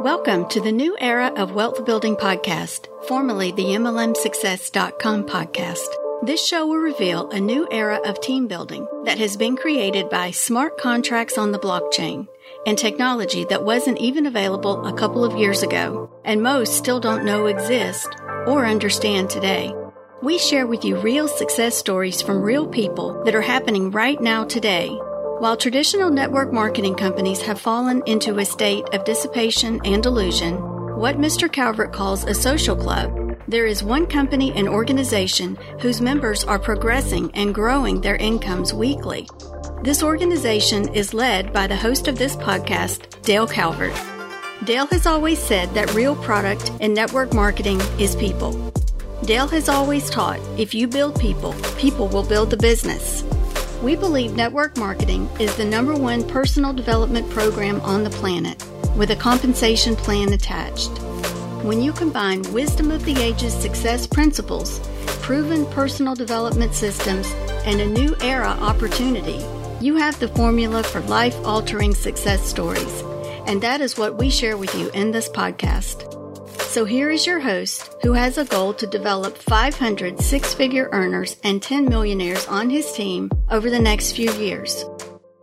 Welcome to the new era of Wealth Building Podcast, formerly the MLMSuccess.com podcast. This show will reveal a new era of team building that has been created by smart contracts on the blockchain and technology that wasn't even available a couple of years ago, and most still don't know exist or understand today. We share with you real success stories from real people that are happening right now today while traditional network marketing companies have fallen into a state of dissipation and delusion, what Mr. Calvert calls a social club, there is one company and organization whose members are progressing and growing their incomes weekly. This organization is led by the host of this podcast, Dale Calvert. Dale has always said that real product in network marketing is people. Dale has always taught if you build people, people will build the business. We believe network marketing is the number one personal development program on the planet with a compensation plan attached. When you combine wisdom of the ages success principles, proven personal development systems, and a new era opportunity, you have the formula for life altering success stories. And that is what we share with you in this podcast. So here is your host who has a goal to develop 500 six figure earners and 10 millionaires on his team over the next few years.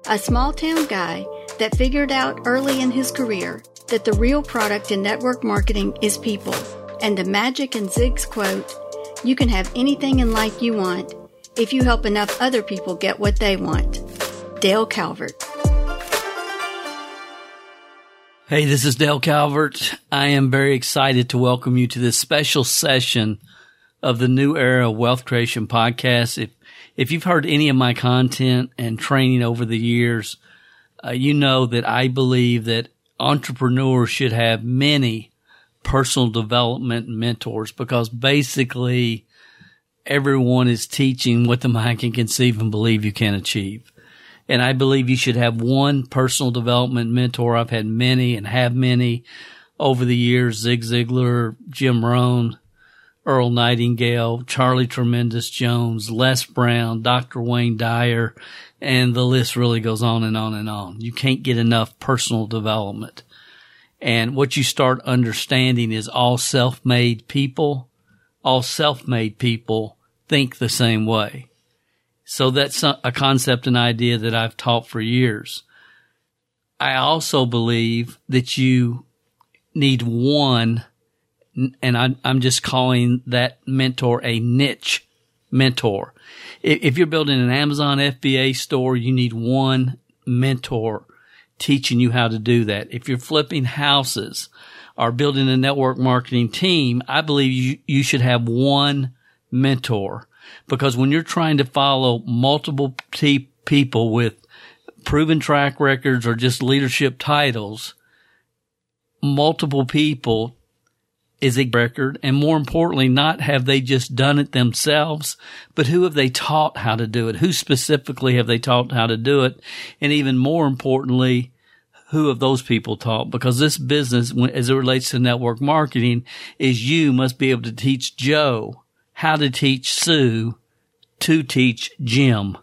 A small town guy that figured out early in his career that the real product in network marketing is people. And the magic in Zig's quote, you can have anything in life you want if you help enough other people get what they want. Dale Calvert. Hey, this is Dale Calvert. I am very excited to welcome you to this special session of the New Era Wealth Creation podcast. If if you've heard any of my content and training over the years, uh, you know that I believe that entrepreneurs should have many personal development mentors because basically everyone is teaching what the mind can conceive and believe you can achieve. And I believe you should have one personal development mentor. I've had many and have many over the years. Zig Ziglar, Jim Rohn, Earl Nightingale, Charlie Tremendous Jones, Les Brown, Dr. Wayne Dyer, and the list really goes on and on and on. You can't get enough personal development. And what you start understanding is all self-made people, all self-made people think the same way. So that's a concept and idea that I've taught for years. I also believe that you need one, and I'm, I'm just calling that mentor a niche mentor. If you're building an Amazon FBA store, you need one mentor teaching you how to do that. If you're flipping houses or building a network marketing team, I believe you, you should have one mentor because when you're trying to follow multiple t- people with proven track records or just leadership titles, multiple people is a record. And more importantly, not have they just done it themselves, but who have they taught how to do it? Who specifically have they taught how to do it? And even more importantly, who have those people taught? Because this business, as it relates to network marketing, is you must be able to teach Joe how to teach Sue to teach Jim.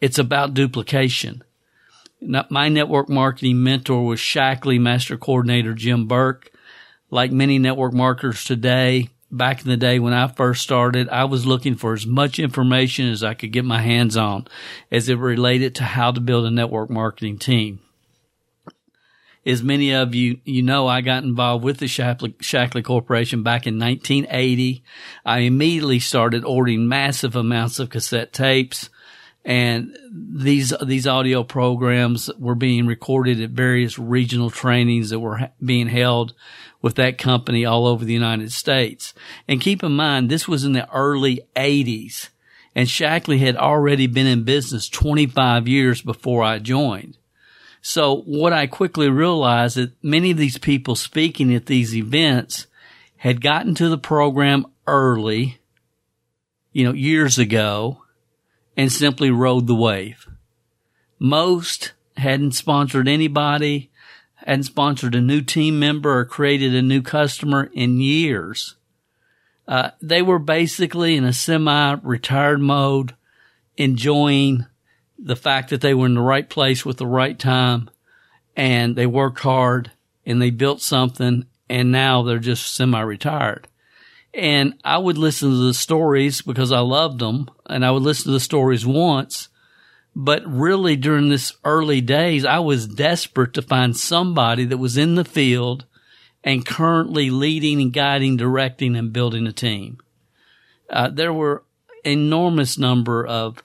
It's about duplication. My network marketing mentor was Shaklee Master Coordinator Jim Burke. Like many network marketers today, back in the day when I first started, I was looking for as much information as I could get my hands on as it related to how to build a network marketing team as many of you, you know, I got involved with the Shaklee, Shaklee Corporation back in 1980. I immediately started ordering massive amounts of cassette tapes and these, these audio programs were being recorded at various regional trainings that were being held with that company all over the United States. And keep in mind, this was in the early 80s and Shaklee had already been in business 25 years before I joined. So what I quickly realized that many of these people speaking at these events had gotten to the program early, you know, years ago and simply rode the wave. Most hadn't sponsored anybody, hadn't sponsored a new team member or created a new customer in years. Uh, they were basically in a semi-retired mode, enjoying the fact that they were in the right place with the right time and they worked hard and they built something and now they're just semi-retired. And I would listen to the stories because I loved them and I would listen to the stories once. But really during this early days, I was desperate to find somebody that was in the field and currently leading and guiding, directing and building a team. Uh, there were enormous number of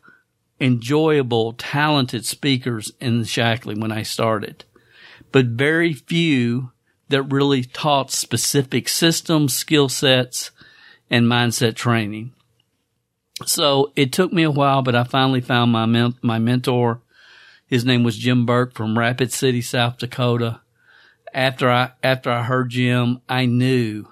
enjoyable, talented speakers in Shaklee when I started, but very few that really taught specific systems, skill sets, and mindset training. So it took me a while, but I finally found my men- my mentor. His name was Jim Burke from Rapid City, South Dakota. After I after I heard Jim, I knew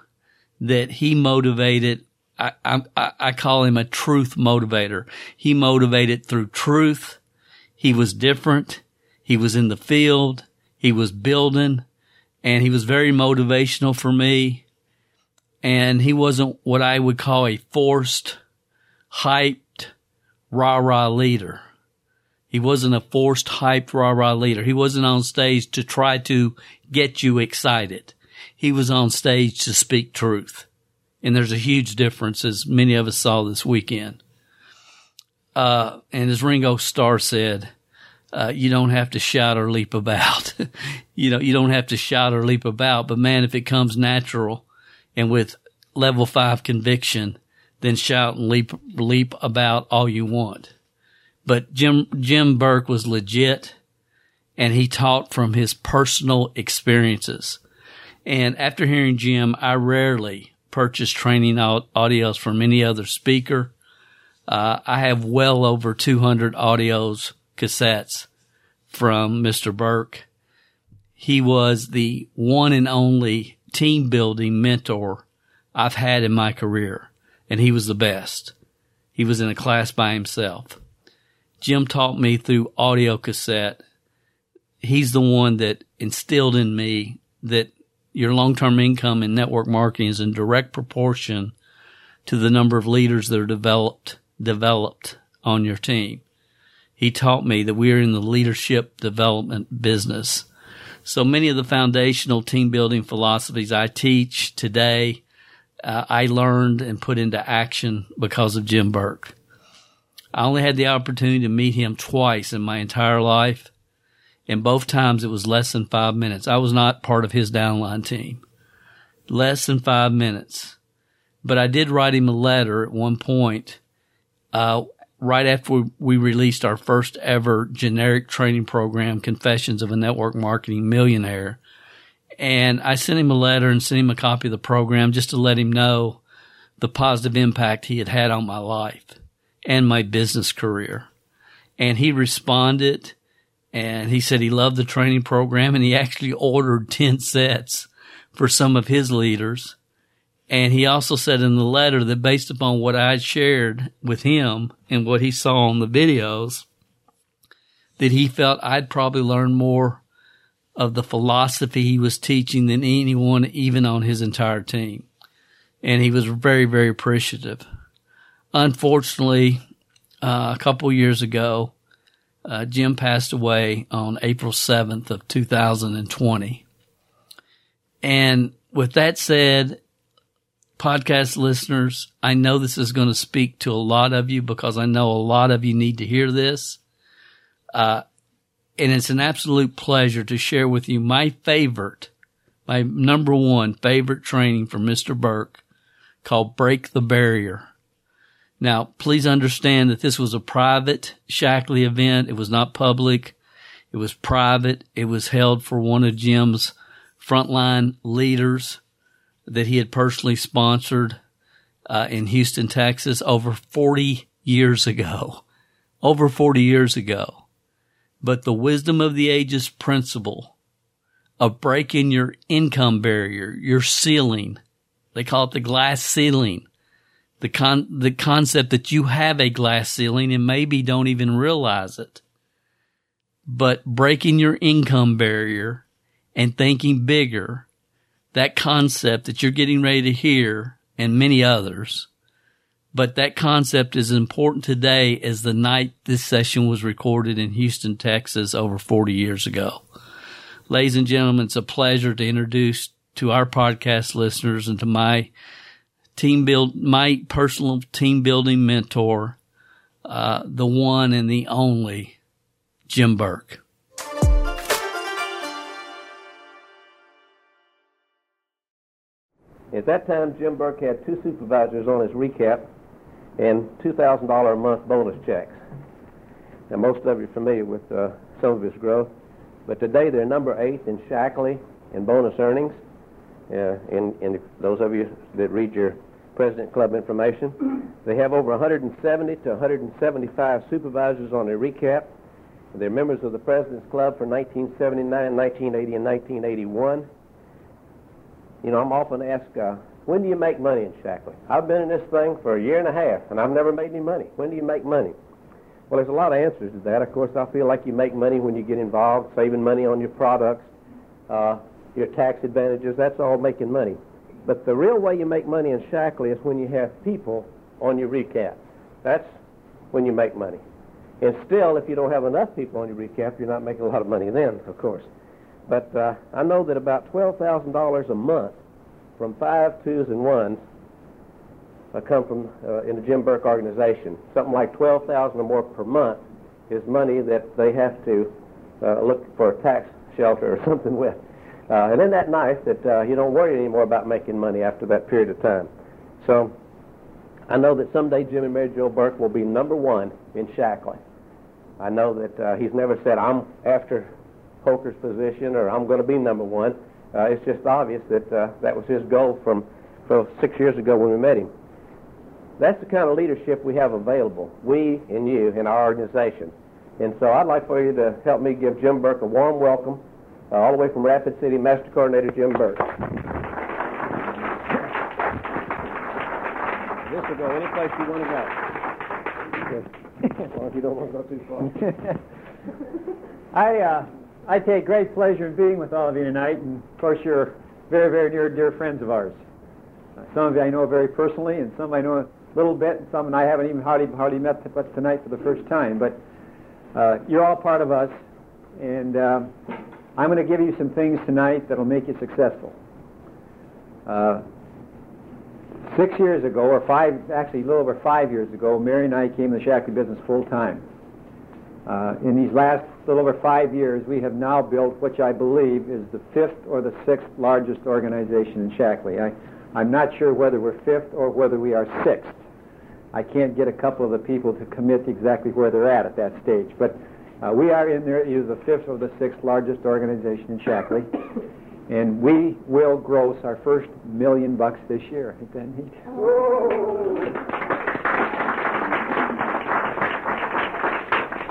that he motivated. I, I, I call him a truth motivator. He motivated through truth. He was different. He was in the field. He was building and he was very motivational for me. And he wasn't what I would call a forced, hyped, rah rah leader. He wasn't a forced, hyped, rah rah leader. He wasn't on stage to try to get you excited. He was on stage to speak truth. And there's a huge difference, as many of us saw this weekend. Uh, and as Ringo Starr said, uh, you don't have to shout or leap about. you know, you don't have to shout or leap about, but man, if it comes natural and with level five conviction, then shout and leap, leap about all you want. But Jim, Jim Burke was legit and he taught from his personal experiences. And after hearing Jim, I rarely purchase training audios from any other speaker. Uh, I have well over 200 audios cassettes from Mr. Burke. He was the one and only team building mentor I've had in my career, and he was the best. He was in a class by himself. Jim taught me through audio cassette. He's the one that instilled in me that your long-term income in network marketing is in direct proportion to the number of leaders that are developed developed on your team he taught me that we are in the leadership development business. So many of the foundational team building philosophies I teach today, uh, I learned and put into action because of Jim Burke. I only had the opportunity to meet him twice in my entire life. And both times it was less than five minutes. I was not part of his downline team. Less than five minutes. But I did write him a letter at one point, uh, right after we released our first ever generic training program, Confessions of a Network Marketing Millionaire. And I sent him a letter and sent him a copy of the program just to let him know the positive impact he had had on my life and my business career. And he responded and he said he loved the training program and he actually ordered 10 sets for some of his leaders and he also said in the letter that based upon what I shared with him and what he saw on the videos, that he felt I'd probably learn more of the philosophy he was teaching than anyone, even on his entire team. And he was very, very appreciative. Unfortunately, uh, a couple years ago, uh, Jim passed away on April 7th of 2020. And with that said, podcast listeners, I know this is going to speak to a lot of you because I know a lot of you need to hear this. Uh, and it's an absolute pleasure to share with you my favorite, my number one favorite training from Mr. Burke called Break the Barrier. Now, please understand that this was a private Shaklee event. It was not public. It was private. It was held for one of Jim's frontline leaders that he had personally sponsored uh, in Houston, Texas, over 40 years ago. Over 40 years ago. But the wisdom of the ages principle of breaking your income barrier, your ceiling, they call it the glass ceiling. The con, the concept that you have a glass ceiling and maybe don't even realize it. But breaking your income barrier and thinking bigger that concept that you're getting ready to hear and many others. But that concept is important today as the night this session was recorded in Houston, Texas over 40 years ago. Ladies and gentlemen, it's a pleasure to introduce to our podcast listeners and to my team build, my personal team building mentor, uh, the one and the only Jim Burke. At that time, Jim Burke had two supervisors on his recap and $2,000 a month bonus checks. Now, most of you are familiar with uh, some of his growth, but today they're number eight in Shaklee in bonus earnings. Uh, and, and those of you that read your President Club information, they have over 170 to 175 supervisors on their recap. They're members of the President's Club for 1979, 1980, and 1981. You know, I'm often asked, uh, when do you make money in Shaklee? I've been in this thing for a year and a half, and I've never made any money. When do you make money? Well, there's a lot of answers to that. Of course, I feel like you make money when you get involved, saving money on your products, uh, your tax advantages. That's all making money. But the real way you make money in Shaklee is when you have people on your recap. That's when you make money. And still, if you don't have enough people on your recap, you're not making a lot of money then, of course. But uh, I know that about $12,000 a month from five twos and ones uh, come from uh, in the Jim Burke organization. Something like 12000 or more per month is money that they have to uh, look for a tax shelter or something with. Uh, and isn't that nice that uh, you don't worry anymore about making money after that period of time? So I know that someday Jim and Mary Jo Burke will be number one in Shaklee. I know that uh, he's never said, I'm after Poker's position or I'm going to be number one. Uh, it's just obvious that uh, that was his goal from, from six years ago when we met him. That's the kind of leadership we have available, we and you in our organization. And so I'd like for you to help me give Jim Burke a warm welcome, uh, all the way from Rapid City, Master Coordinator Jim Burke. This will go any place you want to go. as long as you don't want to go too far. I, uh, I take great pleasure in being with all of you tonight, and of course, you're very, very near dear friends of ours. Some of you I know very personally, and some I know a little bit, and some I haven't even hardly, hardly met but tonight for the first time. But uh, you're all part of us, and uh, I'm going to give you some things tonight that'll make you successful. Uh, six years ago, or five, actually a little over five years ago, Mary and I came to the Shaklee business full time. Uh, in these last little over five years, we have now built, which I believe is the fifth or the sixth largest organization in Shaklee. I, I'm not sure whether we're fifth or whether we are sixth. I can't get a couple of the people to commit exactly where they're at at that stage, but uh, we are in there either the fifth or the sixth largest organization in Shaklee, and we will gross our first million bucks this year. Ain't that neat?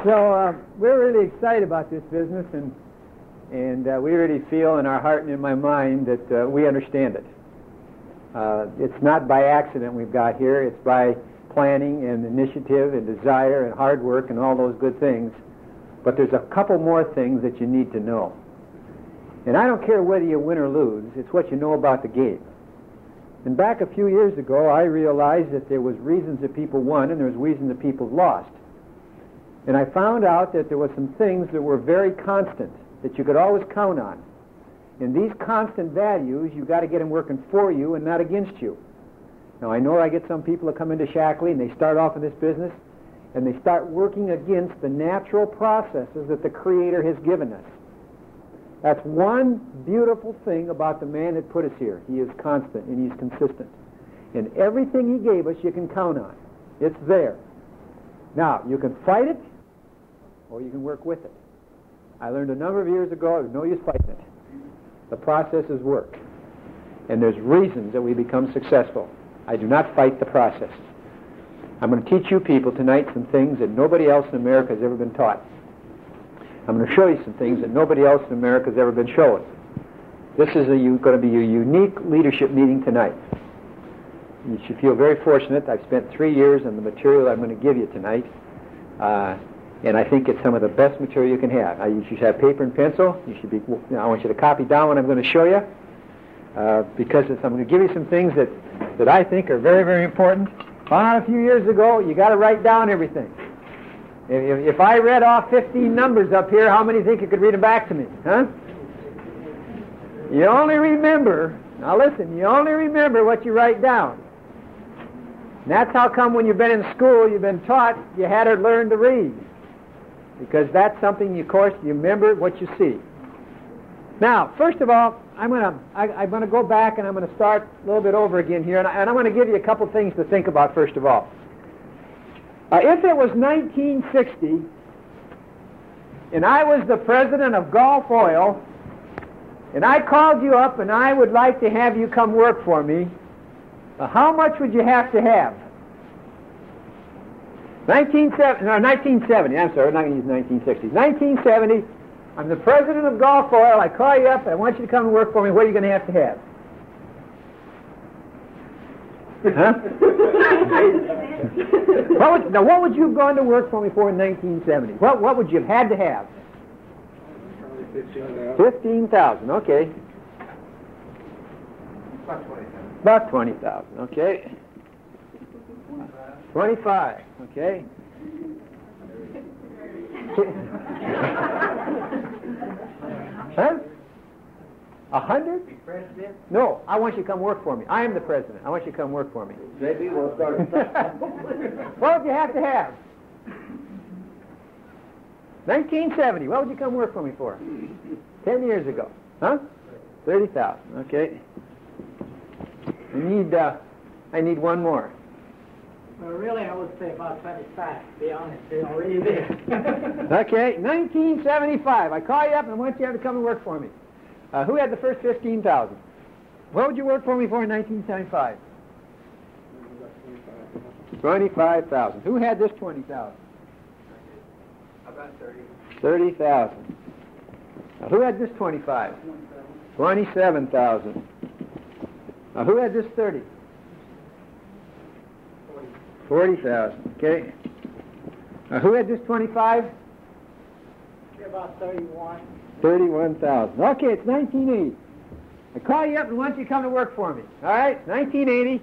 So uh, we're really excited about this business, and and uh, we really feel in our heart and in my mind that uh, we understand it. Uh, it's not by accident we've got here. It's by planning and initiative and desire and hard work and all those good things. But there's a couple more things that you need to know. And I don't care whether you win or lose. It's what you know about the game. And back a few years ago, I realized that there was reasons that people won and there was reasons that people lost. And I found out that there were some things that were very constant that you could always count on. And these constant values, you've got to get them working for you and not against you. Now, I know I get some people that come into Shaklee and they start off in this business and they start working against the natural processes that the Creator has given us. That's one beautiful thing about the man that put us here. He is constant and he's consistent. And everything he gave us, you can count on. It's there. Now, you can fight it or you can work with it. I learned a number of years ago there's no use fighting it. The processes work. And there's reasons that we become successful. I do not fight the process. I'm going to teach you people tonight some things that nobody else in America has ever been taught. I'm going to show you some things that nobody else in America has ever been shown. This is a, going to be a unique leadership meeting tonight. You should feel very fortunate. I've spent three years on the material I'm going to give you tonight. Uh, and I think it's some of the best material you can have. Uh, you should have paper and pencil. You should be. I want you to copy down what I'm going to show you, uh, because I'm going to give you some things that that I think are very, very important. Found out a few years ago, you got to write down everything. If, if I read off 15 numbers up here, how many think you could read them back to me? Huh? You only remember, now listen, you only remember what you write down. And that's how come when you've been in school, you've been taught, you had to learn to read. Because that's something, you, of course, you remember what you see. Now, first of all, I'm going to I'm going to go back and I'm going to start a little bit over again here, and, I, I'm going to give you a couple things to think about first of all. Uh, if it was 1960 and I was the president of Gulf Oil, and I called you up and I would like to have you come work for me, uh, how much would you have to have? 1970, no, 1970, I'm sorry, I'm not going to use 1960. 1970, I'm the president of Gulf Oil. I call you up. I want you to come and work for me. What are you going to have to have? Huh? what would, now, what would you have gone to work for me for in 1970? What, what would you have had to have? 15,000. Okay. About 20,000. Okay. 25. Okay. huh? A hundred? President? No, I want you to come work for me. I am the president. I want you to come work for me. Maybe we'll start. what would you have to have? 1970. What would you come work for me for? Ten years ago. Huh? 30,000. Okay. I need, uh, I need one more. Well, really, I would say about 25, to be honest. They're already there. Okay, 1975. I call you up and I want you to come and work for me. Uh, who had the first 15,000? What would you work for me for in 1975? 25,000. Who had this 20,000? About 30. 30,000. Now, who had this 25? 27,000. Now, who had this 30? 40,000. Okay. Now, who had this 25? about 31. 31,000. Okay, it's 1980. I call you up and want you to come to work for me. All right, 1980.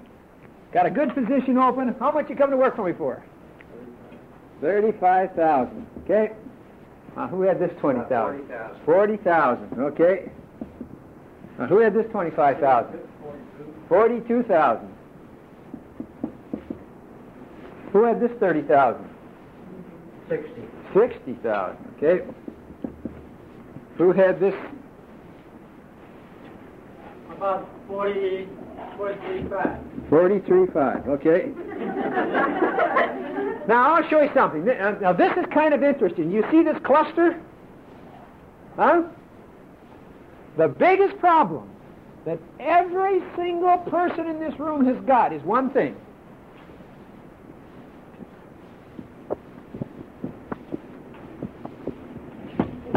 Got a good position open. How much you come to work for me for? 35,000. Okay. Uh, who had this 20,000? 40,000. 40,000. Okay. Now, who had this 25,000? 42,000. Who had this 30,000? 60. 60,000. Okay. Who had this? About 40, 45. 43.5. Okay. now, I'll show you something. Uh, Now, this is kind of interesting. You see this cluster? Huh? The biggest problem that every single person in this room has got is one thing.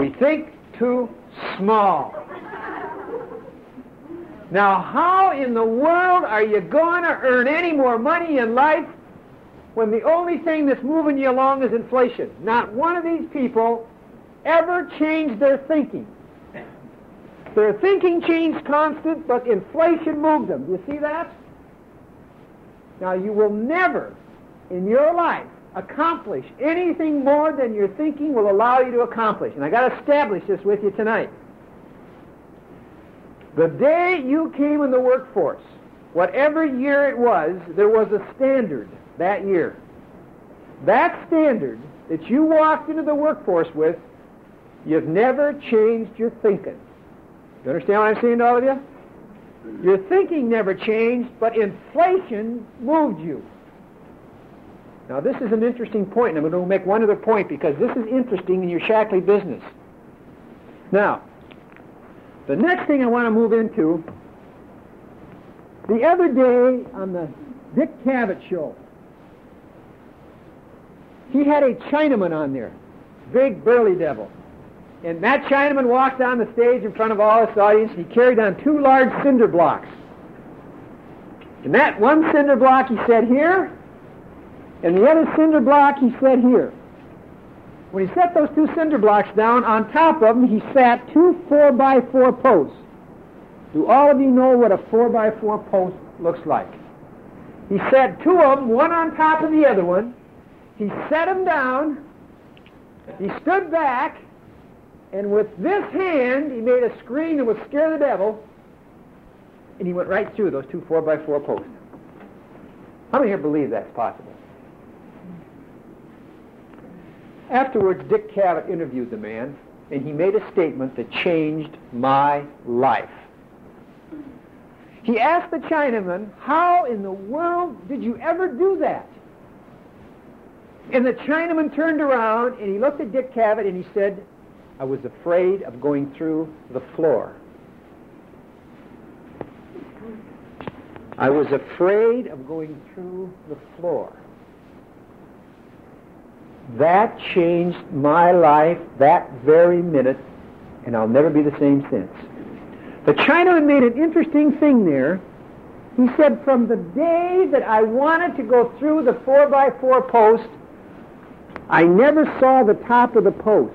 We think too small. Now, how in the world are you going to earn any more money in life when the only thing that's moving you along is inflation? Not one of these people ever changed their thinking. Their thinking changed constant, but inflation moved them. Do you see that? Now, you will never in your life accomplish anything more than your thinking will allow you to accomplish. And I got to establish this with you tonight. The day you came in the workforce, whatever year it was, there was a standard that year. That standard that you walked into the workforce with, you've never changed your thinking. You understand what I'm saying to all of you? Your thinking never changed, but inflation moved you. Now, this is an interesting point, and I'm going to make one other point because this is interesting in your Shaklee business. Now, the next thing I want to move into, the other day on the Dick Cavett show, he had a Chinaman on there, big burly devil. And that Chinaman walked on the stage in front of all this audience. He carried on two large cinder blocks. And that one cinder block he said here, and the other cinder block he set here. When he set those two cinder blocks down, on top of them he sat two four by four posts. Do all of you know what a four by four post looks like? He set two of them, one on top of the other one. He set them down. He stood back, and with this hand, he made a screen that would scare the devil, and he went right through those two four by four posts. How many here believe that's possible? Afterwards, Dick Cavett interviewed the man, and he made a statement that changed my life. He asked the Chinaman, How in the world did you ever do that? And the Chinaman turned around and he looked at Dick Cavett and he said, I was afraid of going through the floor. I was afraid of going through the floor. That changed my life that very minute, and I'll never be the same since. The Chinaman made an interesting thing there. He said, from the day that I wanted to go through the 4 by 4 post, I never saw the top of the post.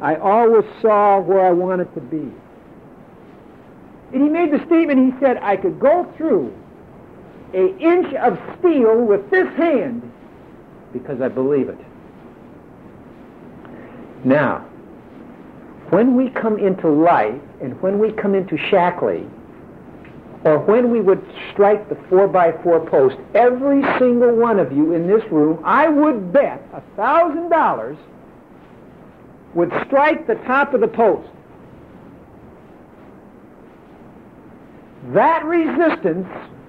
I always saw where I wanted to be. And he made the statement, he said, I could go through an inch of steel with this hand because I believe it. Now, when we come into life and when we come into Shaklee, or when we would strike the four by four post, every single one of you in this room, I would bet a thousand dollars would strike the top of the post. That resistance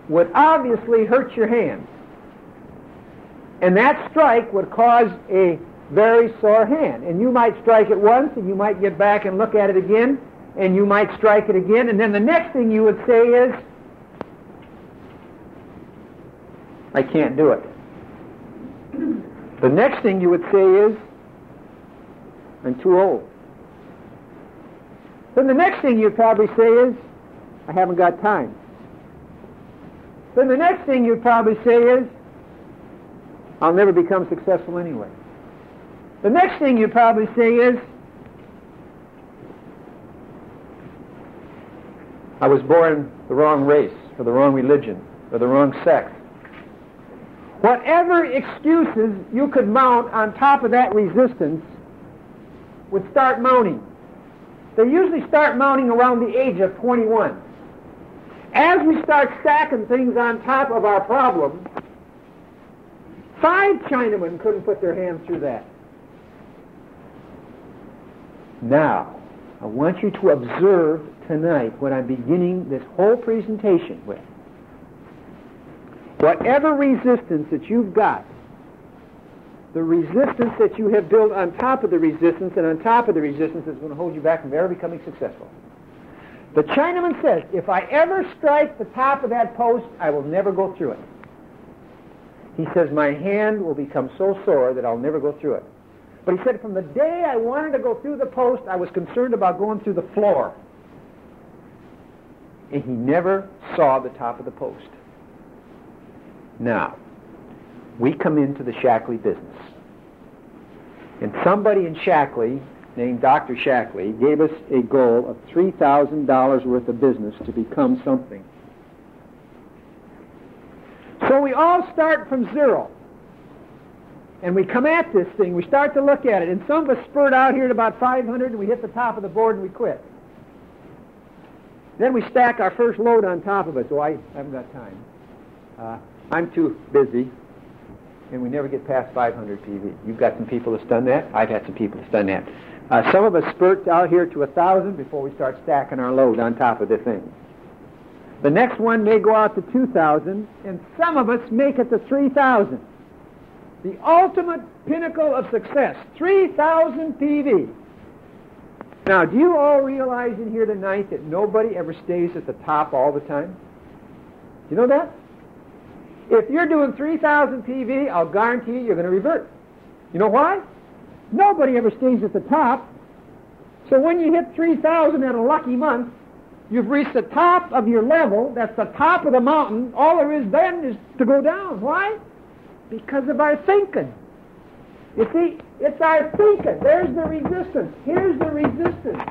would obviously hurt your hand. And that strike would cause a very sore hand. And you might strike it once, and you might get back and look at it again, and you might strike it again, and then the next thing you would say is, I can't do it. The next thing you would say is, I'm too old. Then the next thing you'd probably say is, I haven't got time. Then the next thing you'd probably say is, I'll never become successful anyway. The next thing you'd probably say is, I was born the wrong race, or the wrong religion, or the wrong sex. Whatever excuses you could mount on top of that resistance would start mounting. They usually start mounting around the age of 21. As we start stacking things on top of our problem, five Chinamen couldn't put their hands through that. Now, I want you to observe tonight what I'm beginning this whole presentation with. Whatever resistance that you've got, the resistance that you have built on top of the resistance and on top of the resistance is going to hold you back from ever becoming successful. The Chinaman says, if I ever strike the top of that post, I will never go through it. He says, my hand will become so sore that I'll never go through it. But he said, from the day I wanted to go through the post, I was concerned about going through the floor and he never saw the top of the post. Now, we come into the Shaklee business. And somebody in Shaklee, named Dr. Shaklee, gave us a goal of $3,000 worth of business to become something. So we all start from zero. And we come at this thing, we start to look at it, and some of us spurt out here at about 500, and we hit the top of the board and we quit. Then we stack our first load on top of it. So I haven't got time. Uh, I'm too busy, and we never get past 500 PV. You've got some people that's done that. I've had some people that's done that. Uh, some of us spurt out here to a 1,000 before we start stacking our load on top of the thing. The next one may go out to 2,000, and some of us make it to 3,000. The ultimate pinnacle of success, 3,000 PV. Now, do you all realize in here tonight that nobody ever stays at the top all the time? Do you know that? If you're doing 3,000 PV, I'll guarantee you you're going to revert. You know why? Nobody ever stays at the top. So when you hit 3,000 in a lucky month, you've reached the top of your level. That's the top of the mountain. All there is then is to go down. Why? Because of our thinking. You see, it's our thinking. There's the resistance. Here's the resistance.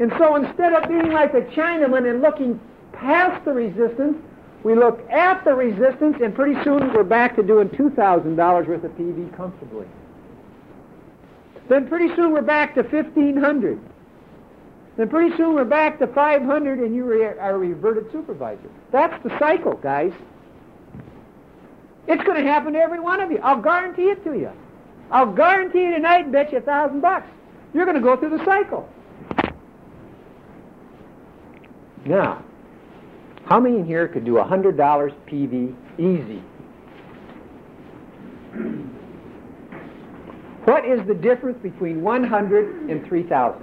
And so instead of being like the Chinaman and looking past the resistance, we look at the resistance, and pretty soon we're back to doing $2,000 worth of PV comfortably. Then pretty soon we're back to 1500. Then pretty soon we're back to 500 and you are a reverted supervisor. That's the cycle, guys. It's going to happen to every one of you. I'll guarantee it to you. I'll guarantee you tonight and bet you a thousand bucks. You're going to go through the cycle. Now, how many in here could do a $100 PV easy? What is the difference between 100 and 3,000?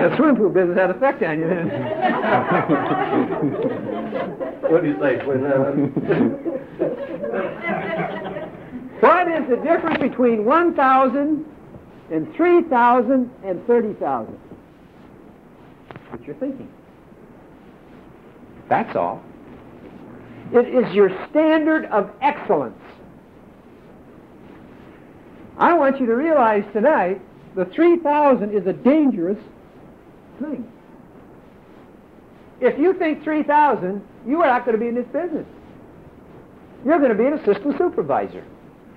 The swimming pool business had an effect on you then. what do you say? Uh, what is the difference between 1,000 and 3,000 and 30,000? What you're thinking. That's all. It is your standard of excellence. I want you to realize tonight the 3,000 is a dangerous thing. If you think 3,000, you are not going to be in this business. You're going to be an assistant supervisor.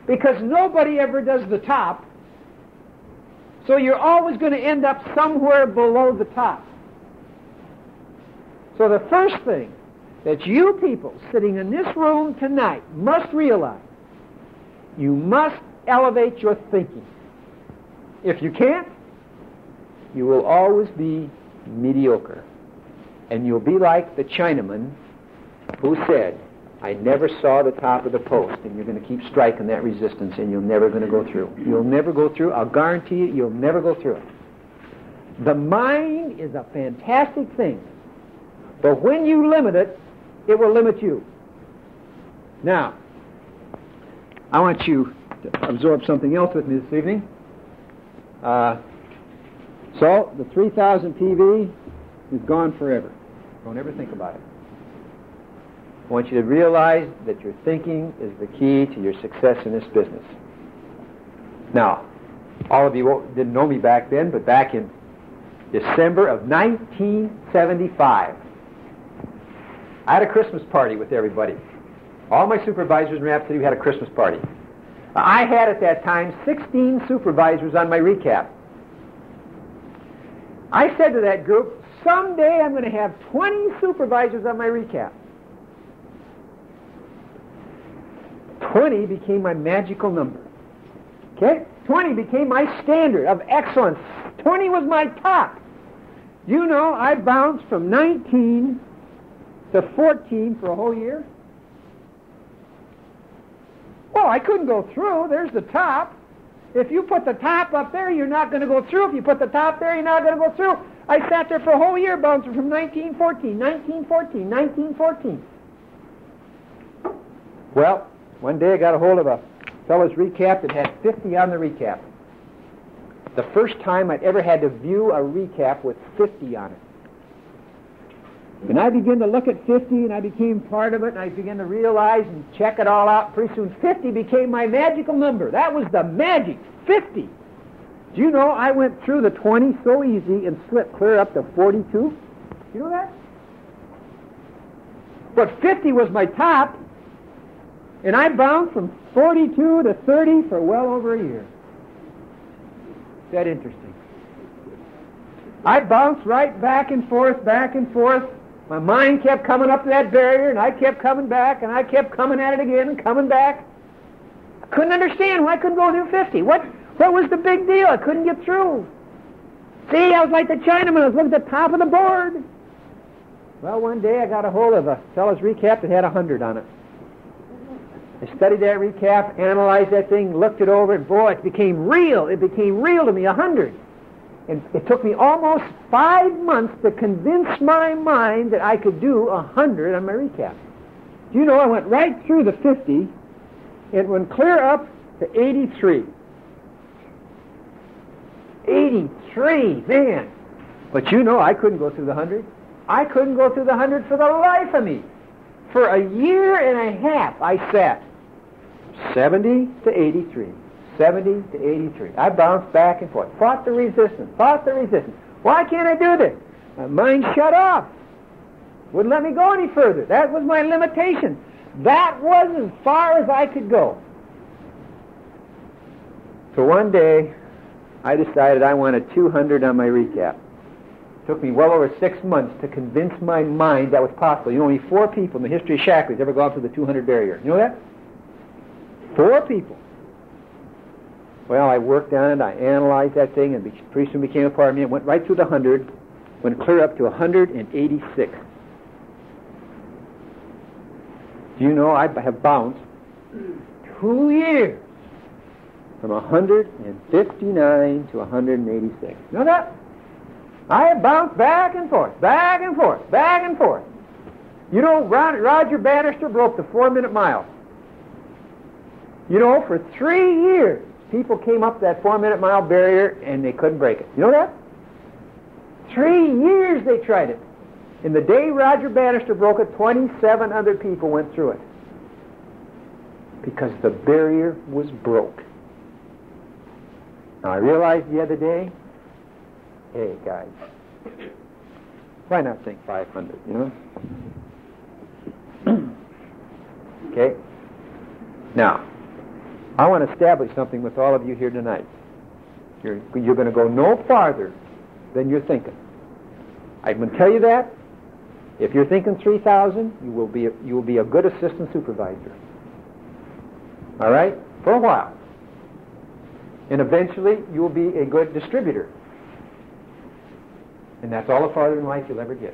Because nobody ever does the top. So you're always going to end up somewhere below the top. So the first thing that you people sitting in this room tonight must realize, you must elevate your thinking. If you can't, you will always be mediocre. And you'll be like the Chinaman who said, I never saw the top of the post, and you're going to keep striking that resistance, and you're never going to go through. You'll never go through. I'll guarantee you, you'll never go through it. The mind is a fantastic thing, but when you limit it, it will limit you. Now, I want you absorb something else with me this evening. Uh, so, the 3000 PV is gone forever. Don't ever think about it. I want you to realize that your thinking is the key to your success in this business. Now, all of you didn't know me back then, but back in December of 1975, I had a Christmas party with everybody. All my supervisors in City we had a Christmas party. I had at that time 16 supervisors on my recap. I said to that group, someday I'm going to have 20 supervisors on my recap. 20 became my magical number. Okay? 20 became my standard of excellence. 20 was my top. You know, I bounced from 19 to 14 for a whole year. Well, I couldn't go through. There's the top. If you put the top up there, you're not going to go through. If you put the top there, you're not going to go through. I sat there for a whole year bouncing from 1914, 1914, 1914. Well, one day I got a hold of a fellow's recap that had 50 on the recap. The first time I'd ever had to view a recap with 50 on it. And I began to look at 50 and I became part of it and I began to realize and check it all out. Pretty soon 50 became my magical number. That was the magic, 50. Do you know I went through the 20 so easy and slipped clear up to 42? You know that? But 50 was my top and I bounced from 42 to 30 for well over a year. Is that interesting? I bounced right back and forth, back and forth. My mind kept coming up to that barrier, and I kept coming back, and I kept coming at it again and coming back. I couldn't understand why I couldn't go through 50. What, what was the big deal? I couldn't get through. See, I was like the Chinaman. I was looking at the top of the board. Well, one day I got a hold of a fellow's recap that had a 100 on it. I studied that recap, analyzed that thing, looked it over, and boy, it became real. It became real to me, a 100. And it took me almost five months to convince my mind that I could do a hundred on my recap. Do you know I went right through the 50 and went clear up to 83. 83, man. But you know I couldn't go through the 100. I couldn't go through the 100 for the life of me. For a year and a half I sat 70 to 83. 70 to 83. I bounced back and forth. Fought the resistance. Fought the resistance. Why can't I do this? My mind shut off. Wouldn't let me go any further. That was my limitation. That was as far as I could go. So one day, I decided I wanted 200 on my recap. It took me well over six months to convince my mind that was possible. You know, only four people in the history of Shaklee ever gone through the 200 barrier. You know that? Four people. Well, I worked on it. I analyzed that thing, and pretty soon became a part of me. It went right through the 100, went clear up to 186. Do you know I have bounced two years from 159 to 186. You know that? I have bounced back and forth, back and forth, back and forth. You know, Roger Bannister broke the four-minute mile. You know, for three years, people came up that four-minute mile barrier and they couldn't break it. You know that? Three years they tried it. In the day Roger Bannister broke it, 27 other people went through it. Because the barrier was broke. Now, I realized the other day, hey, guys, why not think 500, you know? okay? Now, I want to establish something with all of you here tonight. You're, you're going to go no farther than you're thinking. I'm going to tell you that. If you're thinking 3,000, you will be a, you will be a good assistant supervisor. All right? For a while. And eventually, you'll be a good distributor. And that's all the farther in life you'll ever get.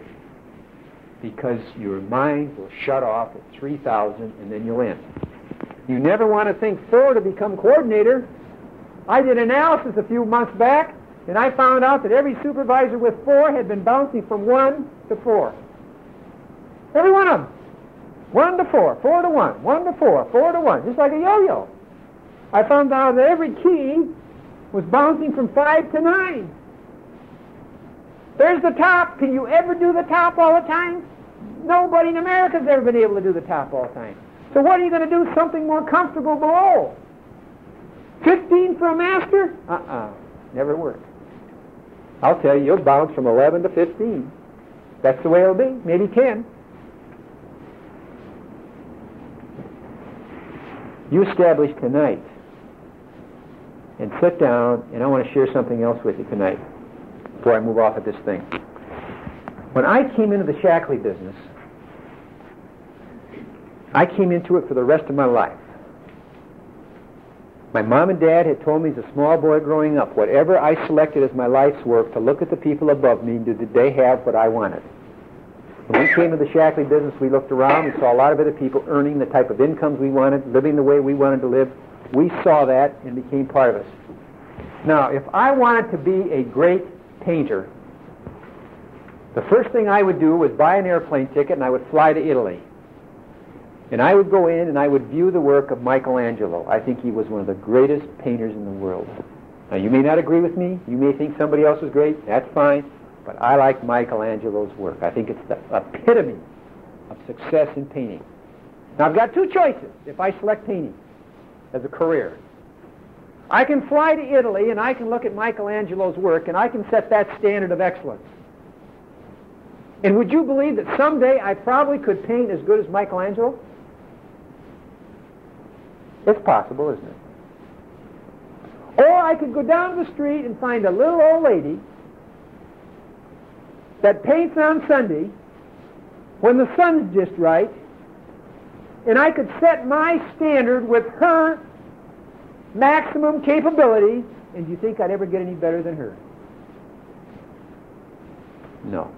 Because your mind will shut off at 3,000 and then you'll end. You never want to think four to become coordinator. I did analysis a few months back, and I found out that every supervisor with four had been bouncing from one to four. Every one of them. One to four, four to one, one to four, four to one, just like a yo-yo. I found out that every key was bouncing from five to nine. There's the top. Can you ever do the top all the time? Nobody in America's ever been able to do the top all the time. So what are you going to do? Something more comfortable below. 15 for a master? Uh-uh. Never worked. I'll tell you, you'll bounce from 11 to 15. That's the way it'll be. Maybe 10. You establish tonight and sit down, and I want to share something else with you tonight before I move off of this thing. When I came into the Shaklee business, I came into it for the rest of my life. My mom and dad had told me as a small boy growing up, whatever I selected as my life's work, to look at the people above me, did they have what I wanted? When we came into the Shaklee business, we looked around, we saw a lot of other people earning the type of incomes we wanted, living the way we wanted to live. We saw that and became part of us. Now, if I wanted to be a great painter, the first thing I would do was buy an airplane ticket and I would fly to Italy. And I would go in and I would view the work of Michelangelo. I think he was one of the greatest painters in the world. Now, you may not agree with me. You may think somebody else is great. That's fine. But I like Michelangelo's work. I think it's the epitome of success in painting. Now, I've got two choices if I select painting as a career. I can fly to Italy and I can look at Michelangelo's work and I can set that standard of excellence. And would you believe that someday I probably could paint as good as Michelangelo? It's possible, isn't it? Or I could go down the street and find a little old lady that paints on Sunday when the sun's just right, and I could set my standard with her maximum capability, and do you think I'd ever get any better than her? No.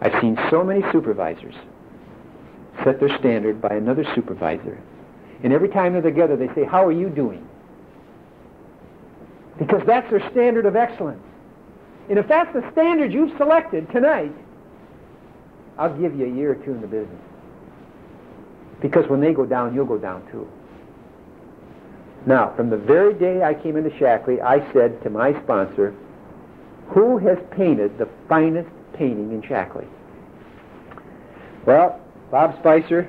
I've seen so many supervisors set their standard by another supervisor. And every time they're together, they say, How are you doing? Because that's their standard of excellence. And if that's the standard you've selected tonight, I'll give you a year or two in the business. Because when they go down, you'll go down too. Now, from the very day I came into Shaklee, I said to my sponsor, who has painted the finest painting in Shaklee? Well, Bob Spicer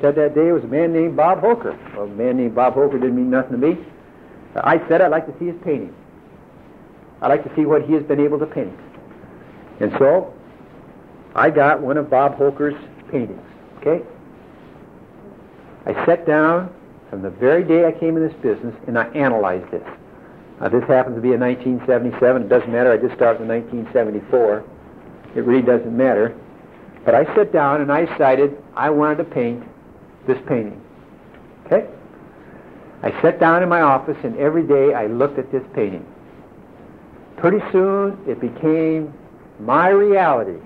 said that day was a man named Bob Hoker. Well, a man named Bob Hoker didn't mean nothing to me. I said I'd like to see his painting. I'd like to see what he has been able to paint. And so I got one of Bob Hoker's paintings. Okay? I sat down from the very day I came in this business and I analyzed this. Now, this happens to be in 1977. It doesn't matter. I just started in 1974. It really doesn't matter. But I sat down and I decided I wanted to paint this painting. Okay? I sat down in my office and every day I looked at this painting. Pretty soon it became my reality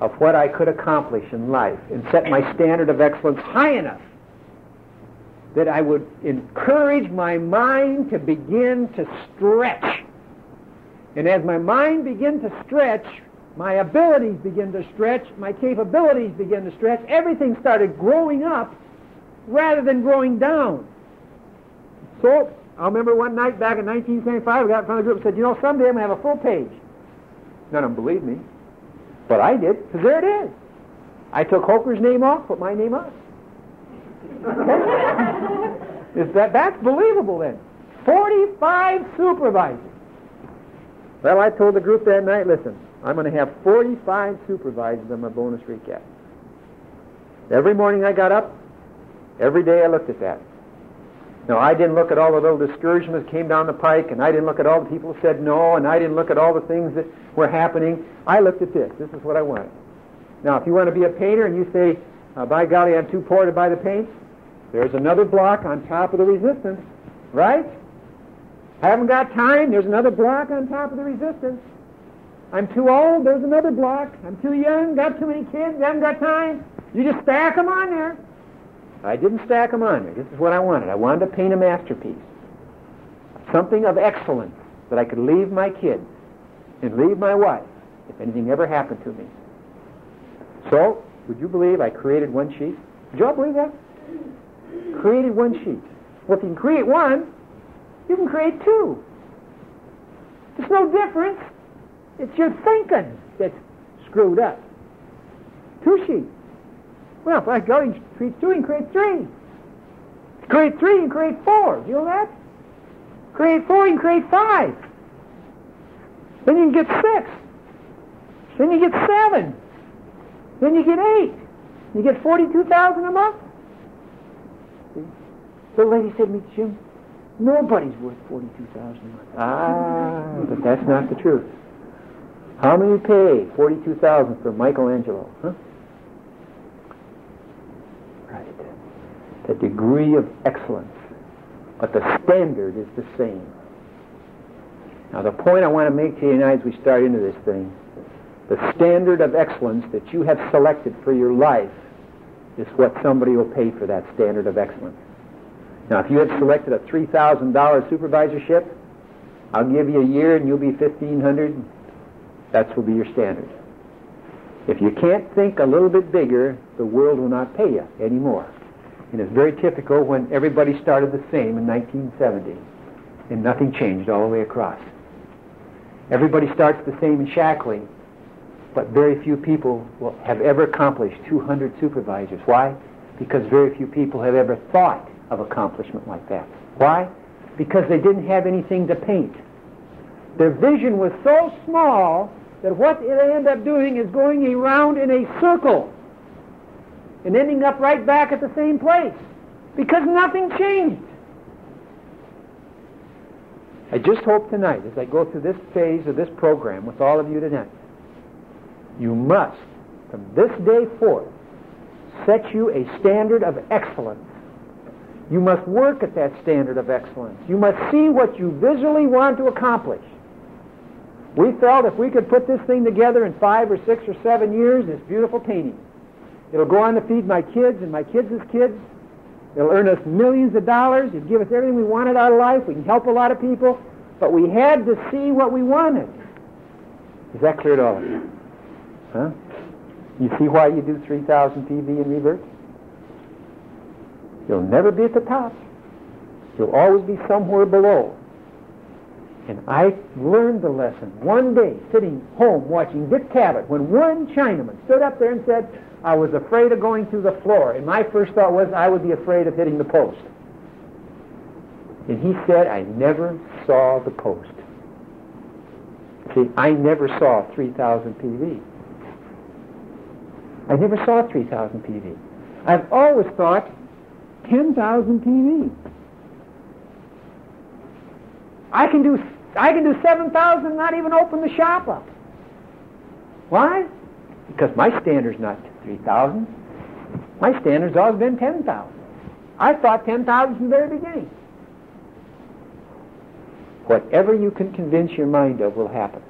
of what I could accomplish in life and set my standard of excellence high enough that I would encourage my mind to begin to stretch. And as my mind began to stretch, my abilities begin to stretch, my capabilities begin to stretch, everything started growing up rather than growing down. So I remember one night back in 1975, I got in front of the group and said, you know, someday I'm going to have a full page. None of them believed me. But I did, because there it is. I took Hoker's name off, put my name on. is that that's believable then? Forty-five supervisors. Well, I told the group that night, listen, I'm going to have 45 supervisors on my bonus recap. Every morning I got up, every day I looked at that. Now, I didn't look at all the little discouragements that came down the pike, and I didn't look at all the people who said no, and I didn't look at all the things that were happening. I looked at this. This is what I wanted. Now, if you want to be a painter and you say, uh, by golly, I'm too poor to buy the paint, there's another block on top of the resistance, right? Haven't got time, there's another block on top of the resistance. I'm too old, there's another block. I'm too young, got too many kids, haven't got time. You just stack them on there. I didn't stack them on there. This is what I wanted. I wanted to paint a masterpiece. Something of excellence that I could leave my kids and leave my wife if anything ever happened to me. So, would you believe I created one sheet? Did you all believe that? Created one sheet. Well, if you can create one, you can create two. There's no difference. It's your thinking that's screwed up. Two sheets. Well, if I go, you create two, you create three. Create three, you create four. Do you know that? Create four, you create five. Then you can get six. Then you get seven. Then you get eight. You get 42,000 a month. The lady said to me, Jim, nobody's worth 42,000 a month. Ah, but that's not the truth. How many pay 42,000 for Michelangelo? Huh? Right. The degree of excellence. But the standard is the same. Now the point I want to make to you tonight as we start into this thing, the standard of excellence that you have selected for your life is what somebody will pay for that standard of excellence. Now if you had selected a $3,000 supervisorship, I'll give you a year and you'll be 1500 That will be your standard. If you can't think a little bit bigger, the world will not pay you anymore. And it's very typical when everybody started the same in 1970 and nothing changed all the way across. Everybody starts the same in Shaklee, but very few people will have ever accomplished 200 supervisors. Why? Because very few people have ever thought of accomplishment like that. Why? Because they didn't have anything to paint. Their vision was so small that what they end up doing is going around in a circle and ending up right back at the same place because nothing changed. I just hope tonight, as I go through this phase of this program with all of you tonight, you must, from this day forth, set you a standard of excellence. You must work at that standard of excellence. You must see what you visually want to accomplish. We felt if we could put this thing together in five or six or seven years, this beautiful painting, it'll go on to feed my kids and my kids' kids. It'll earn us millions of dollars. It'll give us everything we wanted out of life. We can help a lot of people. But we had to see what we wanted. Is that clear to all of you? Huh? You see why you do 3,000 PV and revert? You'll never be at the top. You'll always be somewhere below. And I learned the lesson one day sitting home watching Dick Cavett when one Chinaman stood up there and said, I was afraid of going through the floor. And my first thought was I would be afraid of hitting the post. And he said, I never saw the post. See, I never saw 3,000 PV. I never saw 3,000 PV. I've always thought 10,000 PVs. I can do I can do 7,000 and not even open the shop up. Why? Because my standard's not 3,000. My standard's always been 10,000. I thought 10,000 from the very beginning. Whatever you can convince your mind of will happen.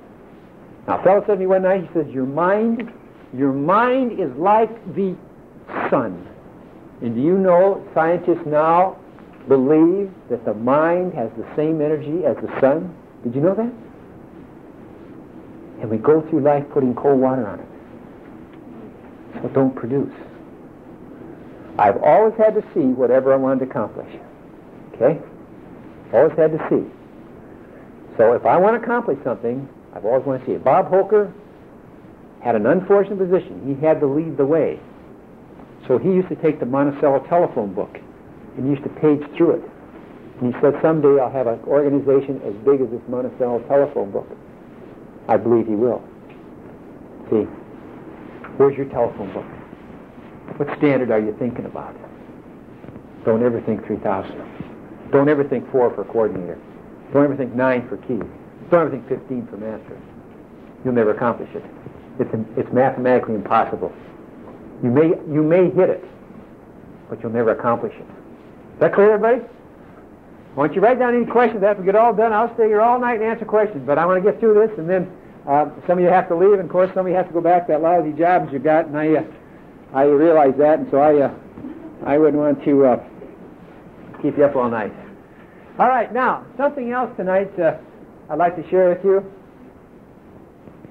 Now, a fellow said to me one night, he says, your mind, your mind is like the sun. And do you know scientists now believe that the mind has the same energy as the sun? Did you know that? And we go through life putting cold water on it. So don't produce. I've always had to see whatever I wanted to accomplish. Okay? Always had to see. So if I want to accomplish something, I've always wanted to see it. Bob Holker had an unfortunate position. He had to lead the way. So he used to take the Monticello telephone book and used to page through it. And he said, someday I'll have an organization as big as this Monticello telephone book. I believe he will. See, where's your telephone book? What standard are you thinking about? Don't ever think 3,000. Don't ever think 4 for coordinator. Don't ever think 9 for key. Don't ever think 15 for master. You'll never accomplish it. It's, it's mathematically impossible. You may, you may hit it, but you'll never accomplish it. Is that clear, everybody? Don't you write down any questions after we get all done? I'll stay here all night and answer questions, but I want to get through this, and then uh, some of you have to leave, and of course some of you have to go back to that lousy job you got, and I, uh, I realize that, and so I, uh, I wouldn't want to uh, keep you up all night. All right, now something else tonight uh, I'd like to share with you.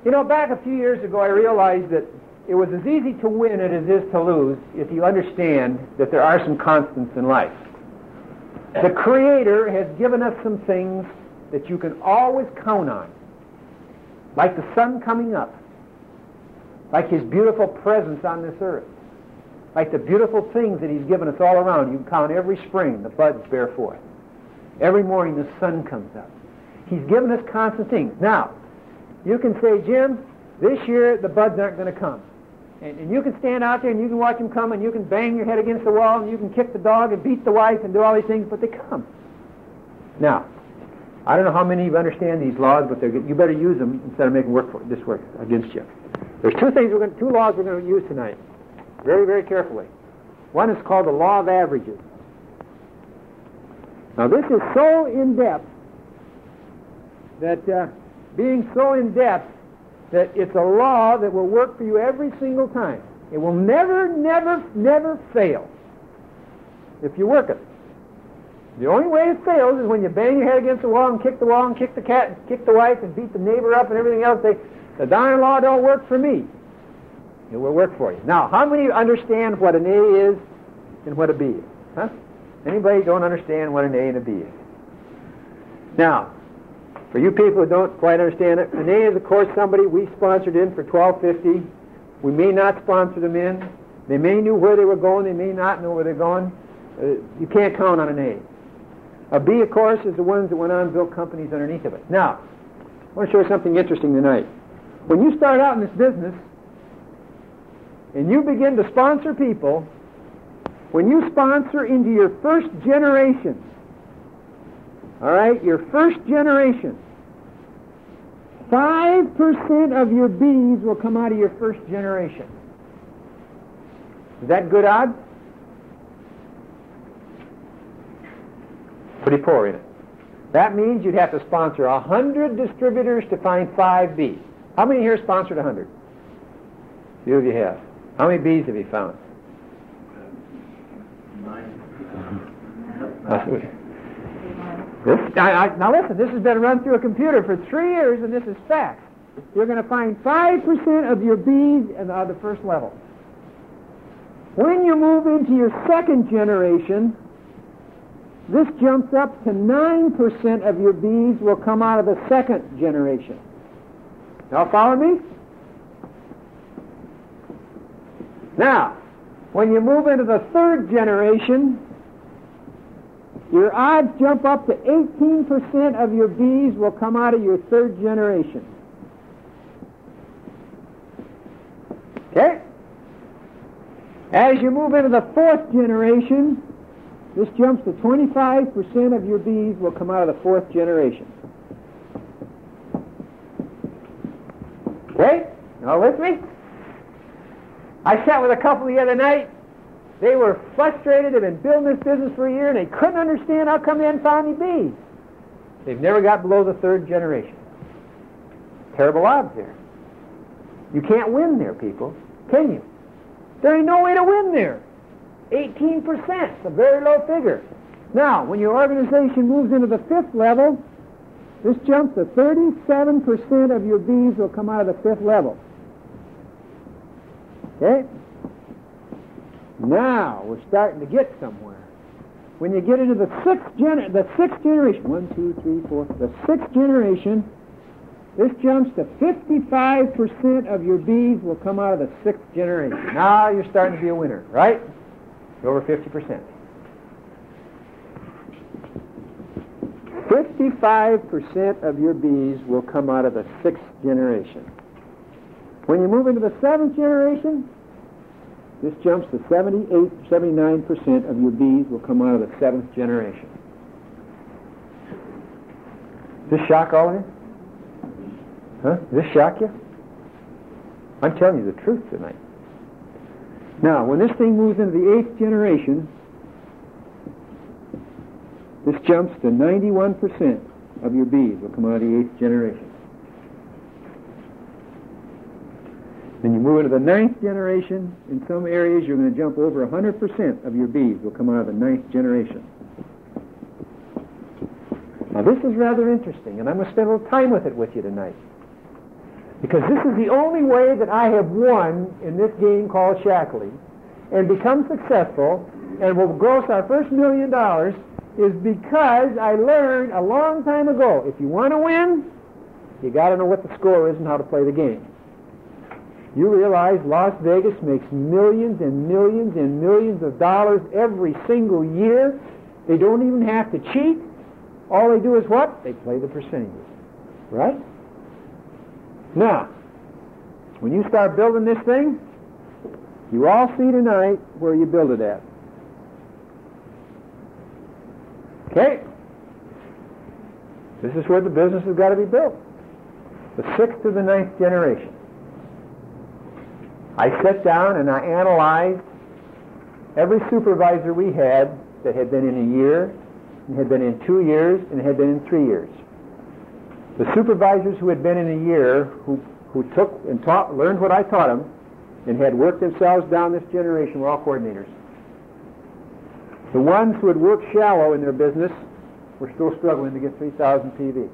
You know, back a few years ago, I realized that it was as easy to win as it is to lose if you understand that there are some constants in life. The Creator has given us some things that you can always count on, like the sun coming up, like His beautiful presence on this earth, like the beautiful things that He's given us all around. You can count every spring the buds bear forth. Every morning the sun comes up. He's given us constant things. Now, you can say, Jim, this year the buds aren't going to come. And, and, you can stand out there and you can watch them come and you can bang your head against the wall and you can kick the dog and beat the wife and do all these things, but they come. Now, I don't know how many of you understand these laws, but you better use them instead of making work for, this work against you. There's two things we're going, two laws we're going to use tonight, very very carefully. One is called the law of averages. Now this is so in depth that uh, being so in depth that it's a law that will work for you every single time. It will never, never, never fail if you work it. The only way it fails is when you bang your head against the wall and kick the wall and kick the cat and kick the wife and beat the neighbor up and everything else. They, the darn law don't work for me. It will work for you. Now, how many understand what an A is and what a B is? Huh? Anybody don't understand what an A and a B is? Now, for you people who don't quite understand it, an A is, of course, somebody we sponsored in for twelve fifty. We may not sponsor them in. They may knew where they were going. They may not know where they're going. Uh, you can't count on an A. A B, of course, is the ones that went on and built companies underneath of it. Now, I want to show you something interesting tonight. When you start out in this business and you begin to sponsor people, when you sponsor into your first generation, all right, your first generation. 5% of your bees will come out of your first generation. Is that good odds? Pretty poor, isn't it? That means you'd have to sponsor 100 distributors to find five bees. How many here sponsored 100? Few of you have. How many bees have you found? Nine. This, I, I, now listen, this has been run through a computer for three years, and this is fact. You're going to find 5% of your bees at uh, the first level. When you move into your second generation, this jumps up to 9% of your bees will come out of the second generation. Y'all follow me? Now, when you move into the third generation, your odds jump up to 18% of your bees will come out of your third generation. Okay? As you move into the fourth generation, This jumps to 25% of your bees will come out of the fourth generation. Okay? Y'all with me? I sat with a couple the other night. They were frustrated. They've been building this business for a year, and they couldn't understand how come they hadn't found any bees. They've never got below the third generation. Terrible odds there. You can't win there, people. Can you? There ain't no way to win there. 18%, a very low figure. Now, when your organization moves into the fifth level, this jumps to 37% of your bees will come out of the fifth level. Okay? Now we're starting to get somewhere. When you get into the sixth gener- the sixth generation, one, two, three, four, the sixth generation, this jumps to 55% of your bees will come out of the sixth generation. Now you're starting to be a winner, right? Over 50%. 55% of your bees will come out of the sixth generation. When you move into the seventh generation, this jumps to 78, 79% of your bees will come out of the seventh generation. Does this shock all of you? Huh? Does this shock you? I'm telling you the truth tonight. Now, when this thing moves into the eighth generation, this jumps to 91% of your bees will come out of the eighth generation. Then you move into the ninth generation. In some areas, you're going to jump over 100% of your bees will come out of the ninth generation. Now, this is rather interesting, and I'm going to spend a little time with it with you tonight. Because this is the only way that I have won in this game called Shaklee and become successful and will gross our first million dollars is because I learned a long time ago if you want to win, you got to know what the score is and how to play the game. You realize Las Vegas makes millions and millions and millions of dollars every single year. They don't even have to cheat. All they do is what? They play the percentages. Right? Now, when you start building this thing, you all see tonight where you build it at. Okay? This is where the business has got to be built. The sixth to the ninth generation. I sat down and I analyzed every supervisor we had that had been in a year, and had been in two years, and had been in three years. The supervisors who had been in a year, who, who took and taught, learned what I taught them, and had worked themselves down this generation were all coordinators. The ones who had worked shallow in their business were still struggling to get 3,000 PV.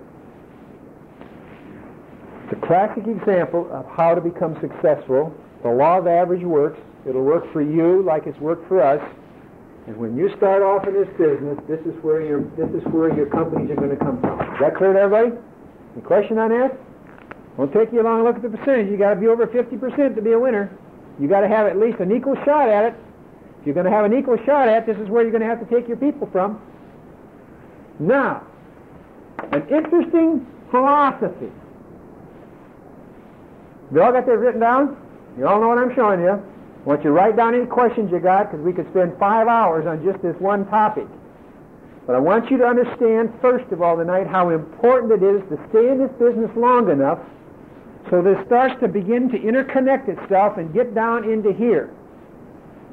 A classic example of how to become successful. The law of average works. It'll work for you like it's worked for us. And when you start off in this business, this is where your this is where your companies are going to come from. Is that clear to everybody? Any question on that? Won't take you long look at the percentage. You got to be over 50% to be a winner. You got to have at least an equal shot at it. If you're going to have an equal shot at, it, this is where you're going to have to take your people from. Now, an interesting philosophy. You all got that written down? You all know what I'm showing you. I want you to write down any questions you got because we could spend five hours on just this one topic. But I want you to understand, first of all, tonight, how important it is to stay in this business long enough so this starts to begin to interconnect itself and get down into here.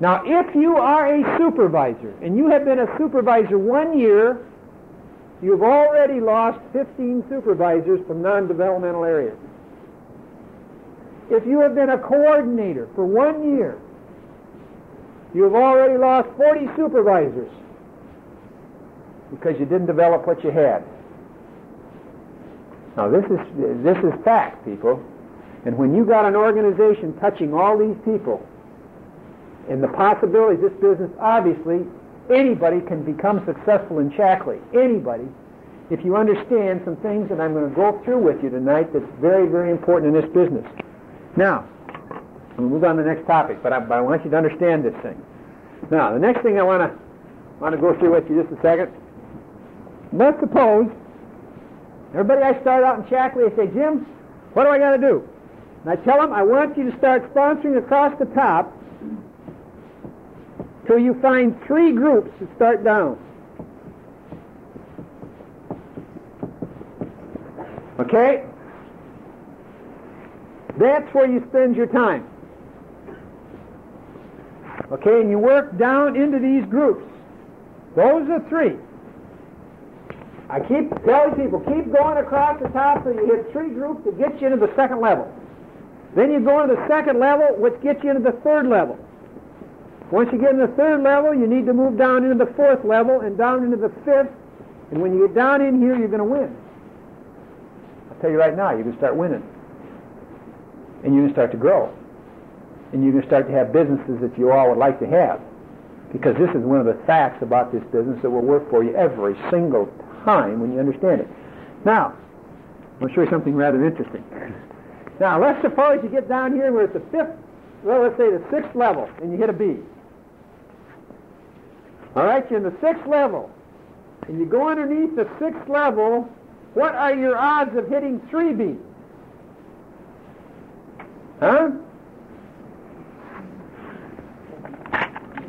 Now, if you are a supervisor and you have been a supervisor one year, you've already lost 15 supervisors from non-developmental areas. If you have been a coordinator for one year, you have already lost 40 supervisors because you didn't develop what you had. Now this is this is fact, people. And when you got an organization touching all these people, and the possibilities, this business obviously anybody can become successful in Shaklee. Anybody, if you understand some things that I'm going to go through with you tonight that's very, very important in this business. Now, to move on to the next topic, but I, but I want you to understand this thing. Now, the next thing I want to want to go through with you just a second. Let's suppose everybody I start out in Shaklee, I say, Jim, what do I got to do? And I tell them I want you to start sponsoring across the top till you find three groups to start down. Okay? That's where you spend your time. Okay, and you work down into these groups. Those are three. I keep telling people, keep going across the top so you hit three groups that get you into the second level. Then you go into the second level, which gets you into the third level. Once you get into the third level, you need to move down into the fourth level and down into the fifth. And when you get down in here, you're going to win. I'll tell you right now, you're going to start winning. And you're going to start to grow. And you're going to start to have businesses that you all would like to have. Because this is one of the facts about this business that will work for you every single time when you understand it. Now, I'll show you something rather interesting. Now, let's suppose you get down here we're at the fifth, well, let's say the sixth level, and you hit a B. All right, you're in the sixth level, and you go underneath the sixth level. What are your odds of hitting three B? Huh?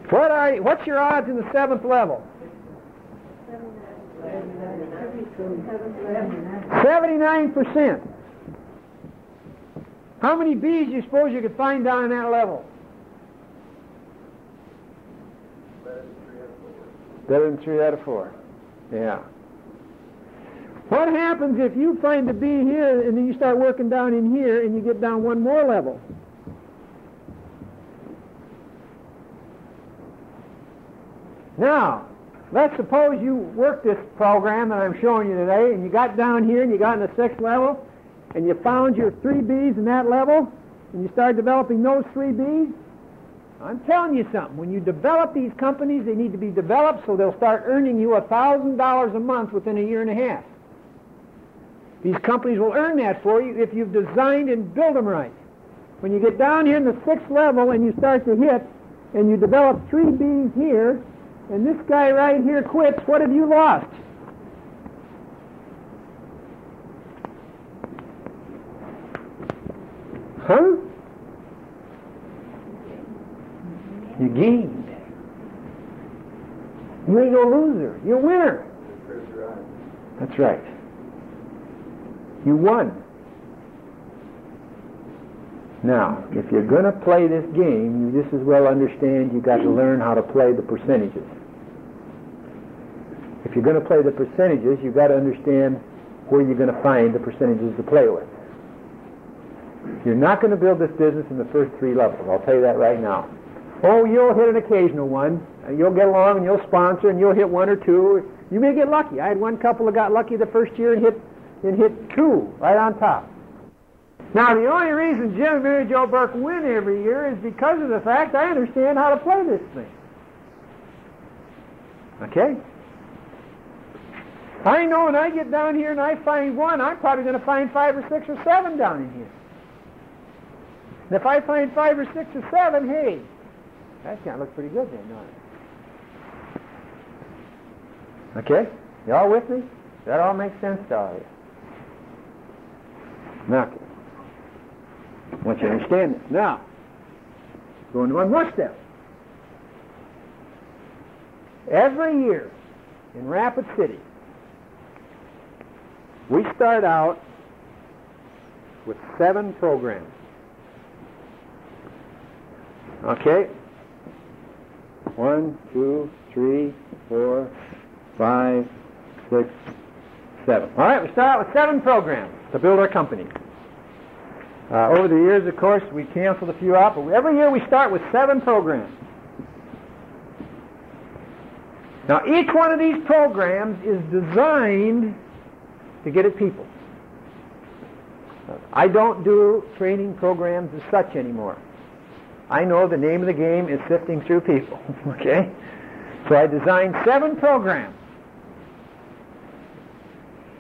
What are what's your odds in the seventh level? Seventy-nine percent. How many B's do you suppose you could find down in that level? Better than three out of four. Yeah. What happens if you find a B here and then you start working down in here and you get down one more level? Now, let's suppose you worked this program that I'm showing you today and you got down here and you got in the sixth level and you found your three B's in that level and you start developing those three B's. I'm telling you something. When you develop these companies, they need to be developed so they'll start earning you $1,000 a month within a year and a half. These companies will earn that for you if you've designed and built them right. When you get down here in the sixth level and you start to hit and you develop three B's here, and this guy right here quits, what have you lost? Huh? You gained. You ain't no loser. You're a winner. That's right. You won. Now, if you're going to play this game, you just as well understand you've got to learn how to play the percentages. If you're going to play the percentages, you've got to understand where you're going to find the percentages to play with. You're not going to build this business in the first three levels. I'll tell you that right now. Oh, you'll hit an occasional one. You'll get along and you'll sponsor and you'll hit one or two. You may get lucky. I had one couple that got lucky the first year and hit and hit two right on top. Now, the only reason Jim and Mary Jo Burke win every year is because of the fact I understand how to play this thing. Okay? I know when I get down here and I find one, I'm probably going to find five or six or seven down in here. And if I find five or six or seven, hey, that kind of look pretty good then, don't it? Okay? You all with me? That all makes sense to all of you? Now, want you understand this. Now, going one more step. Every year in Rapid City, we start out with seven programs. Okay? One, two, three, four, five, six, seven. All right, we start out with seven programs to build our company. Uh, over the years, of course, we canceled a few out, but every year we start with seven programs. Now, each one of these programs is designed to get at people. I don't do training programs as such anymore. I know the name of the game is sifting through people. okay? So I designed seven programs.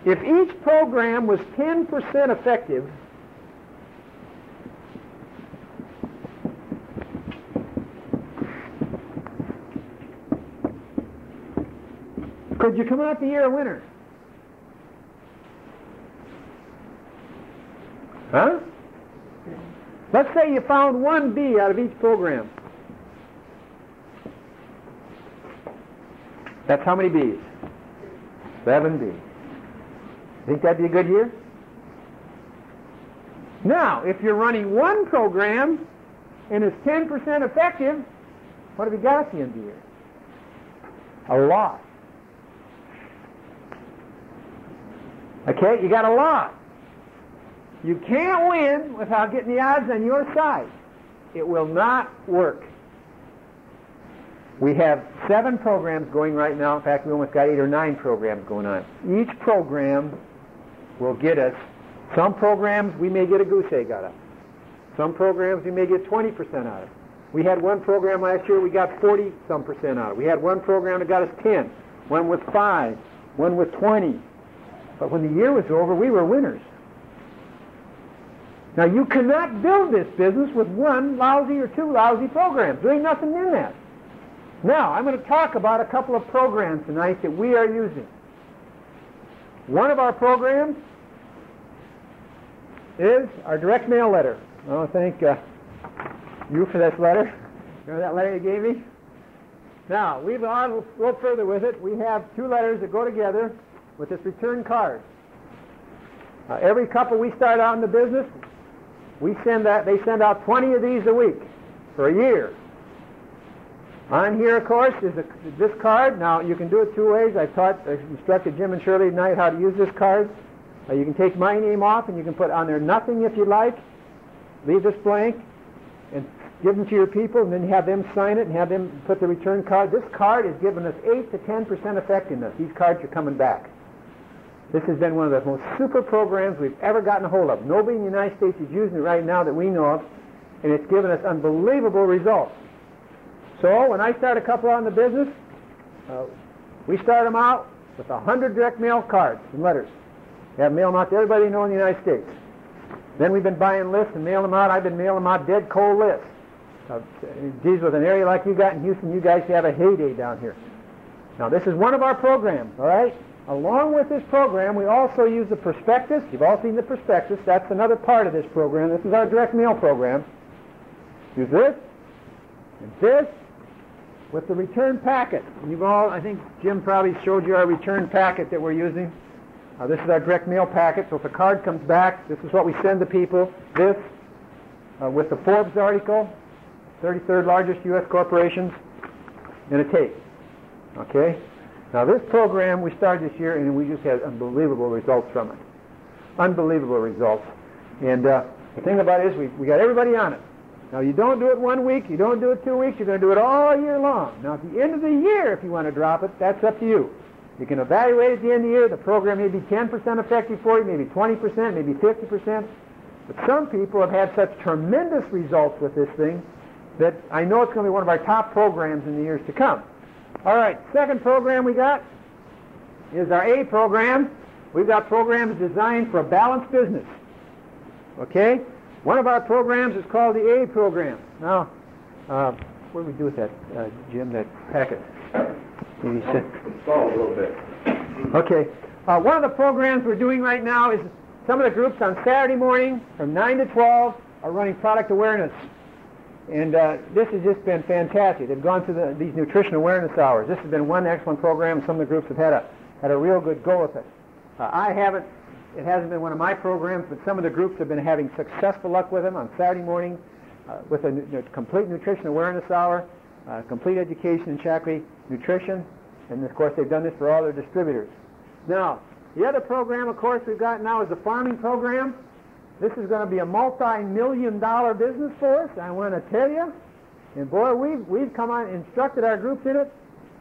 If each program was 10% effective, could you come out the year a winner? Huh? Let's say you found one B out of each program. That's how many B's? Seven B's. Think that'd be a good year? Now, if you're running one program and it's 10% effective, what have you got at the end of the year? A lot. Okay, you got a lot. You can't win without getting the odds on your side. It will not work. We have seven programs going right now. In fact, we almost got eight or nine programs going on. Each program will get us, some programs we may get a goose egg out of. Some programs we may get 20% out of. We had one program last year we got 40 some percent out of. We had one program that got us 10, one with 5, one with 20. But when the year was over, we were winners. Now, you cannot build this business with one lousy or two lousy programs. There ain't nothing in that. Now, I'm going to talk about a couple of programs tonight that we are using. One of our programs is our direct mail letter. I want to thank uh, you for this letter. Remember that letter you gave me? Now, we've gone a little further with it. We have two letters that go together with this return card. Uh, every couple we start out in the business, we send that, they send out 20 of these a week for a year. On here, of course, is this card. Now, you can do it two ways. I taught, I instructed Jim and Shirley tonight how to use this card. Uh, you can take my name off and you can put on there nothing if you like. Leave this blank and give them to your people and then have them sign it and have them put the return card. This card has given us 8 to 10% effectiveness. These cards are coming back. This has been one of the most super programs we've ever gotten a hold of. Nobody in the United States is using it right now that we know of, and it's given us unbelievable results. So when I start a couple out in the business, uh, we start them out with a 100 direct mail cards and letters. Have mail them out to everybody know in the United States. Then we've been buying lists and mailing them out. I've been mailing them out dead cold lists. Uh, geez, with an area like you got in Houston, you guys should have a heyday down here. Now, this is one of our programs, all right? Along with this program, we also use the prospectus. You've all seen the prospectus. That's another part of this program. This is our direct mail program. Use this and this with the return packet. You've all, I think Jim probably showed you our return packet that we're using. Uh, this is our direct mail packet. So if a card comes back, this is what we send the people. This uh, with the Forbes article, 33rd largest U.S. corporations, and a tape. Okay? Now, this program we started this year, and we just had unbelievable results from it. Unbelievable results. And uh, the thing about it is, we, we got everybody on it. Now, you don't do it one week, you don't do it two weeks, you're going to do it all year long. Now, at the end of the year, if you want to drop it, that's up to you. You can evaluate at the end of the year. The program may be 10% effective for you, maybe 20%, maybe 50%. But some people have had such tremendous results with this thing that I know it's going to be one of our top programs in the years to come. All right, second program we got is our A program. We've got programs designed for a balanced business. Okay? One of our programs is called the A program. Now, uh, what do we do with that, uh, Jim, that packet? Stall a little bit. Okay. Uh, one of the programs we're doing right now is some of the groups on Saturday morning from 9 to 12 are running product awareness. And uh, this has just been fantastic. They've gone through the, these nutrition awareness hours. This has been one excellent program. Some of the groups have had a, had a real good go with it. Uh, I haven't, it hasn't been one of my programs, but some of the groups have been having successful luck with them on Saturday morning uh, with a, nu- complete nutrition awareness hour, uh, complete education in Shaklee nutrition, and of course they've done this for all their distributors. Now, the other program, of course, we've got now is the farming program. This is going to be a multi-million dollar business for us, I want to tell you. And boy, we've, we've come on instructed our groups in it.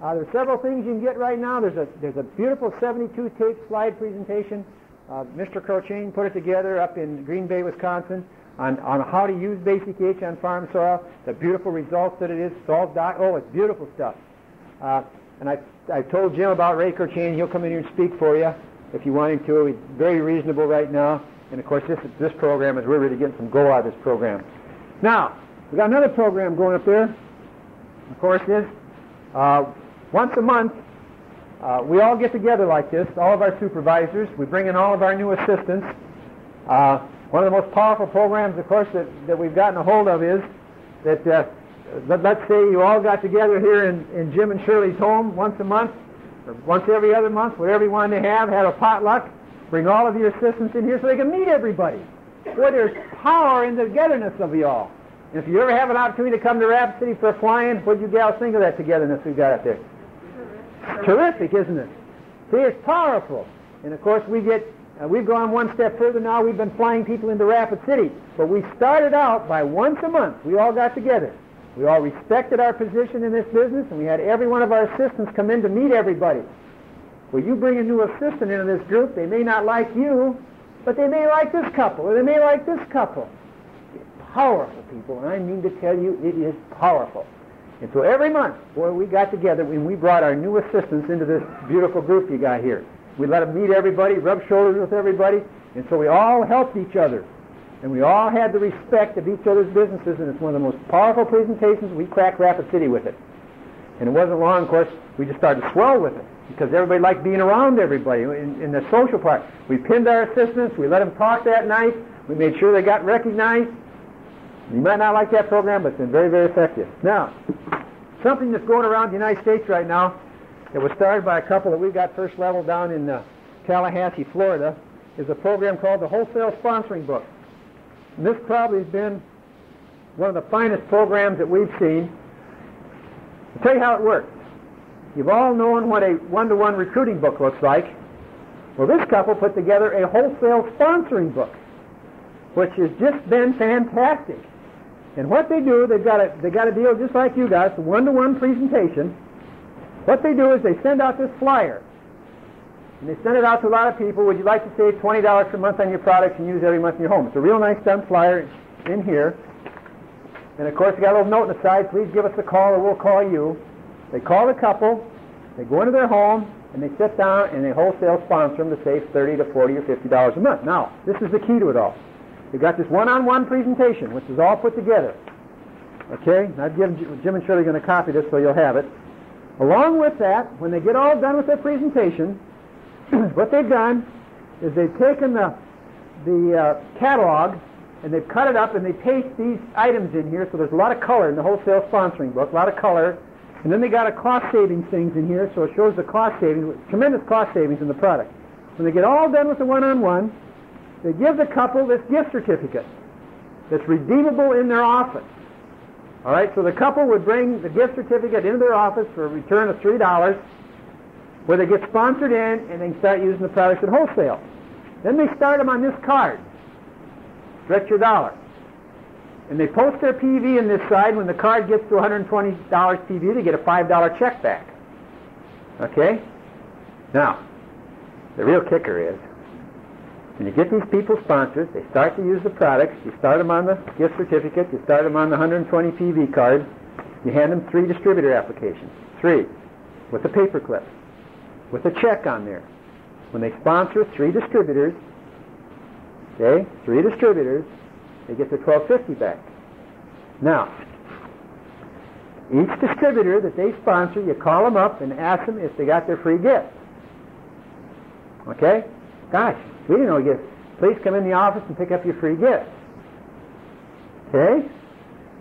Uh, there's several things you can get right now. There's a, there's a beautiful 72 tape slide presentation. Uh, Mr. Crochain put it together up in Green Bay, Wisconsin on, on how to use basic H on farm soil, the beautiful results that it is. Doc, oh, it's beautiful stuff. Uh, and I, I told Jim about Ray Crochain. He'll come in here and speak for you if you want him to. He's very reasonable right now. And of course, this, this program is we're really getting some go out of this program. Now, we got another program going up there. Of course, is uh, once a month uh, we all get together like this. All of our supervisors. We bring in all of our new assistants. Uh, one of the most powerful programs, of course, that, that we've gotten a hold of is that uh, let, us say you all got together here in, in Jim and Shirley's home once a month, or once every other month, whatever you wanted to have, have a potluck, bring all of your assistants in here so they can meet everybody. Boy, there's power in the togetherness of you all. And if you ever have an opportunity to come to Rapid City for a fly-in, what do you gals think of that togetherness we've got out there? Terrific, isn't it? See, it's powerful. And of course, we get uh, we've gone one step further now. We've been flying people into Rapid City. But we started out by once a month. We all got together. We all respected our position in this business, and we had every one of our assistants come in to meet everybody. Well, you bring a new assistant into this group, they may not like you, but they may like this couple, or they may like this couple. Powerful, people, and I mean to tell you, it is powerful. And so every month, boy, we got together and we brought our new assistants into this beautiful group you got here. We let them meet everybody, rub shoulders with everybody, and so we all helped each other. And we all had the respect of each other's businesses, and it's one of the most powerful presentations. We cracked Rapid City with it. And it wasn't long, of course, we just started to swell with it because everybody liked being around everybody in, in the social part. We pinned our assistants, we let them talk that night, we made sure they got recognized. You might not like that program, but it's been very, very effective. Now, something that's going around the United States right now it was started by a couple that we got first level down in uh, Tallahassee, Florida, is a program called the Wholesale Sponsoring Book. And this probably has been one of the finest programs that we've seen. I'll tell you how it works. You've all known what a one-to-one recruiting book looks like. Well, this couple put together a wholesale sponsoring book, which has just been fantastic. And what they do, they've got a, they got a deal just like you guys, a one-to-one presentation what they do is they send out this flyer. And they send it out to a lot of people. Would you like to save $20 per month on your products and use every month in your home? It's a real nice done flyer in here. And of course, they got a little note on the side. Please give us a call or we'll call you. They call the couple. They go into their home and they sit down and they wholesale sponsor them to save 30 to 40 or $50 a month. Now, this is the key to it all. You've got this one-on-one presentation, which is all put together. Okay? Now, Jim and Shirley going to copy this so you'll have it. Along with that, when they get all done with their presentation, what they've done is they've taken the, the uh, catalog and they've cut it up and they paste these items in here so there's a lot of color in the wholesale sponsoring book, a lot of color. And then they got a cost savings things in here so it shows the cost savings, tremendous cost savings in the product. When they get all done with the one-on-one, they give the couple this gift certificate that's redeemable in their office. All right, so the couple would bring the gift certificate into their office for a return of $3 where they get sponsored in and they start using the products at wholesale. Then they start them on this card, stretch your dollar. And they post their PV in this side. When the card gets to $120 PV, they get a $5 check back. Okay? Now, the real kicker is when you get these people sponsors, they start to use the products. You start them on the gift certificate. You start them on the 120 PV card. You hand them three distributor applications. Three. With a paper clip. With a check on there. When they sponsor three distributors, okay, three distributors, they get their 1250 back. Now, each distributor that they sponsor, you call them up and ask them if they got their free gift. Okay? Gosh, we didn't know you. Please come in the office and pick up your free gift. Okay?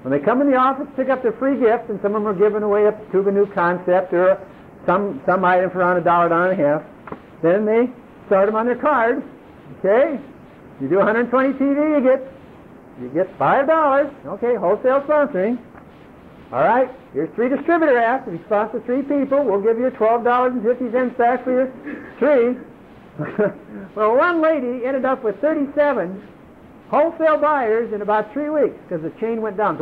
When they come in the office, pick up their free gift, and some of them are giving away a tube new concept or some some item for around a dollar, dollar and a half. Then they start them on their card. Okay? You do 120 PV, you get you get five dollars. Okay, wholesale sponsoring. All right, here's three distributor apps. If you sponsor three people, we'll give you twelve dollars and fifty cents back for your three. well, one lady ended up with 37 wholesale buyers in about three weeks because the chain went down.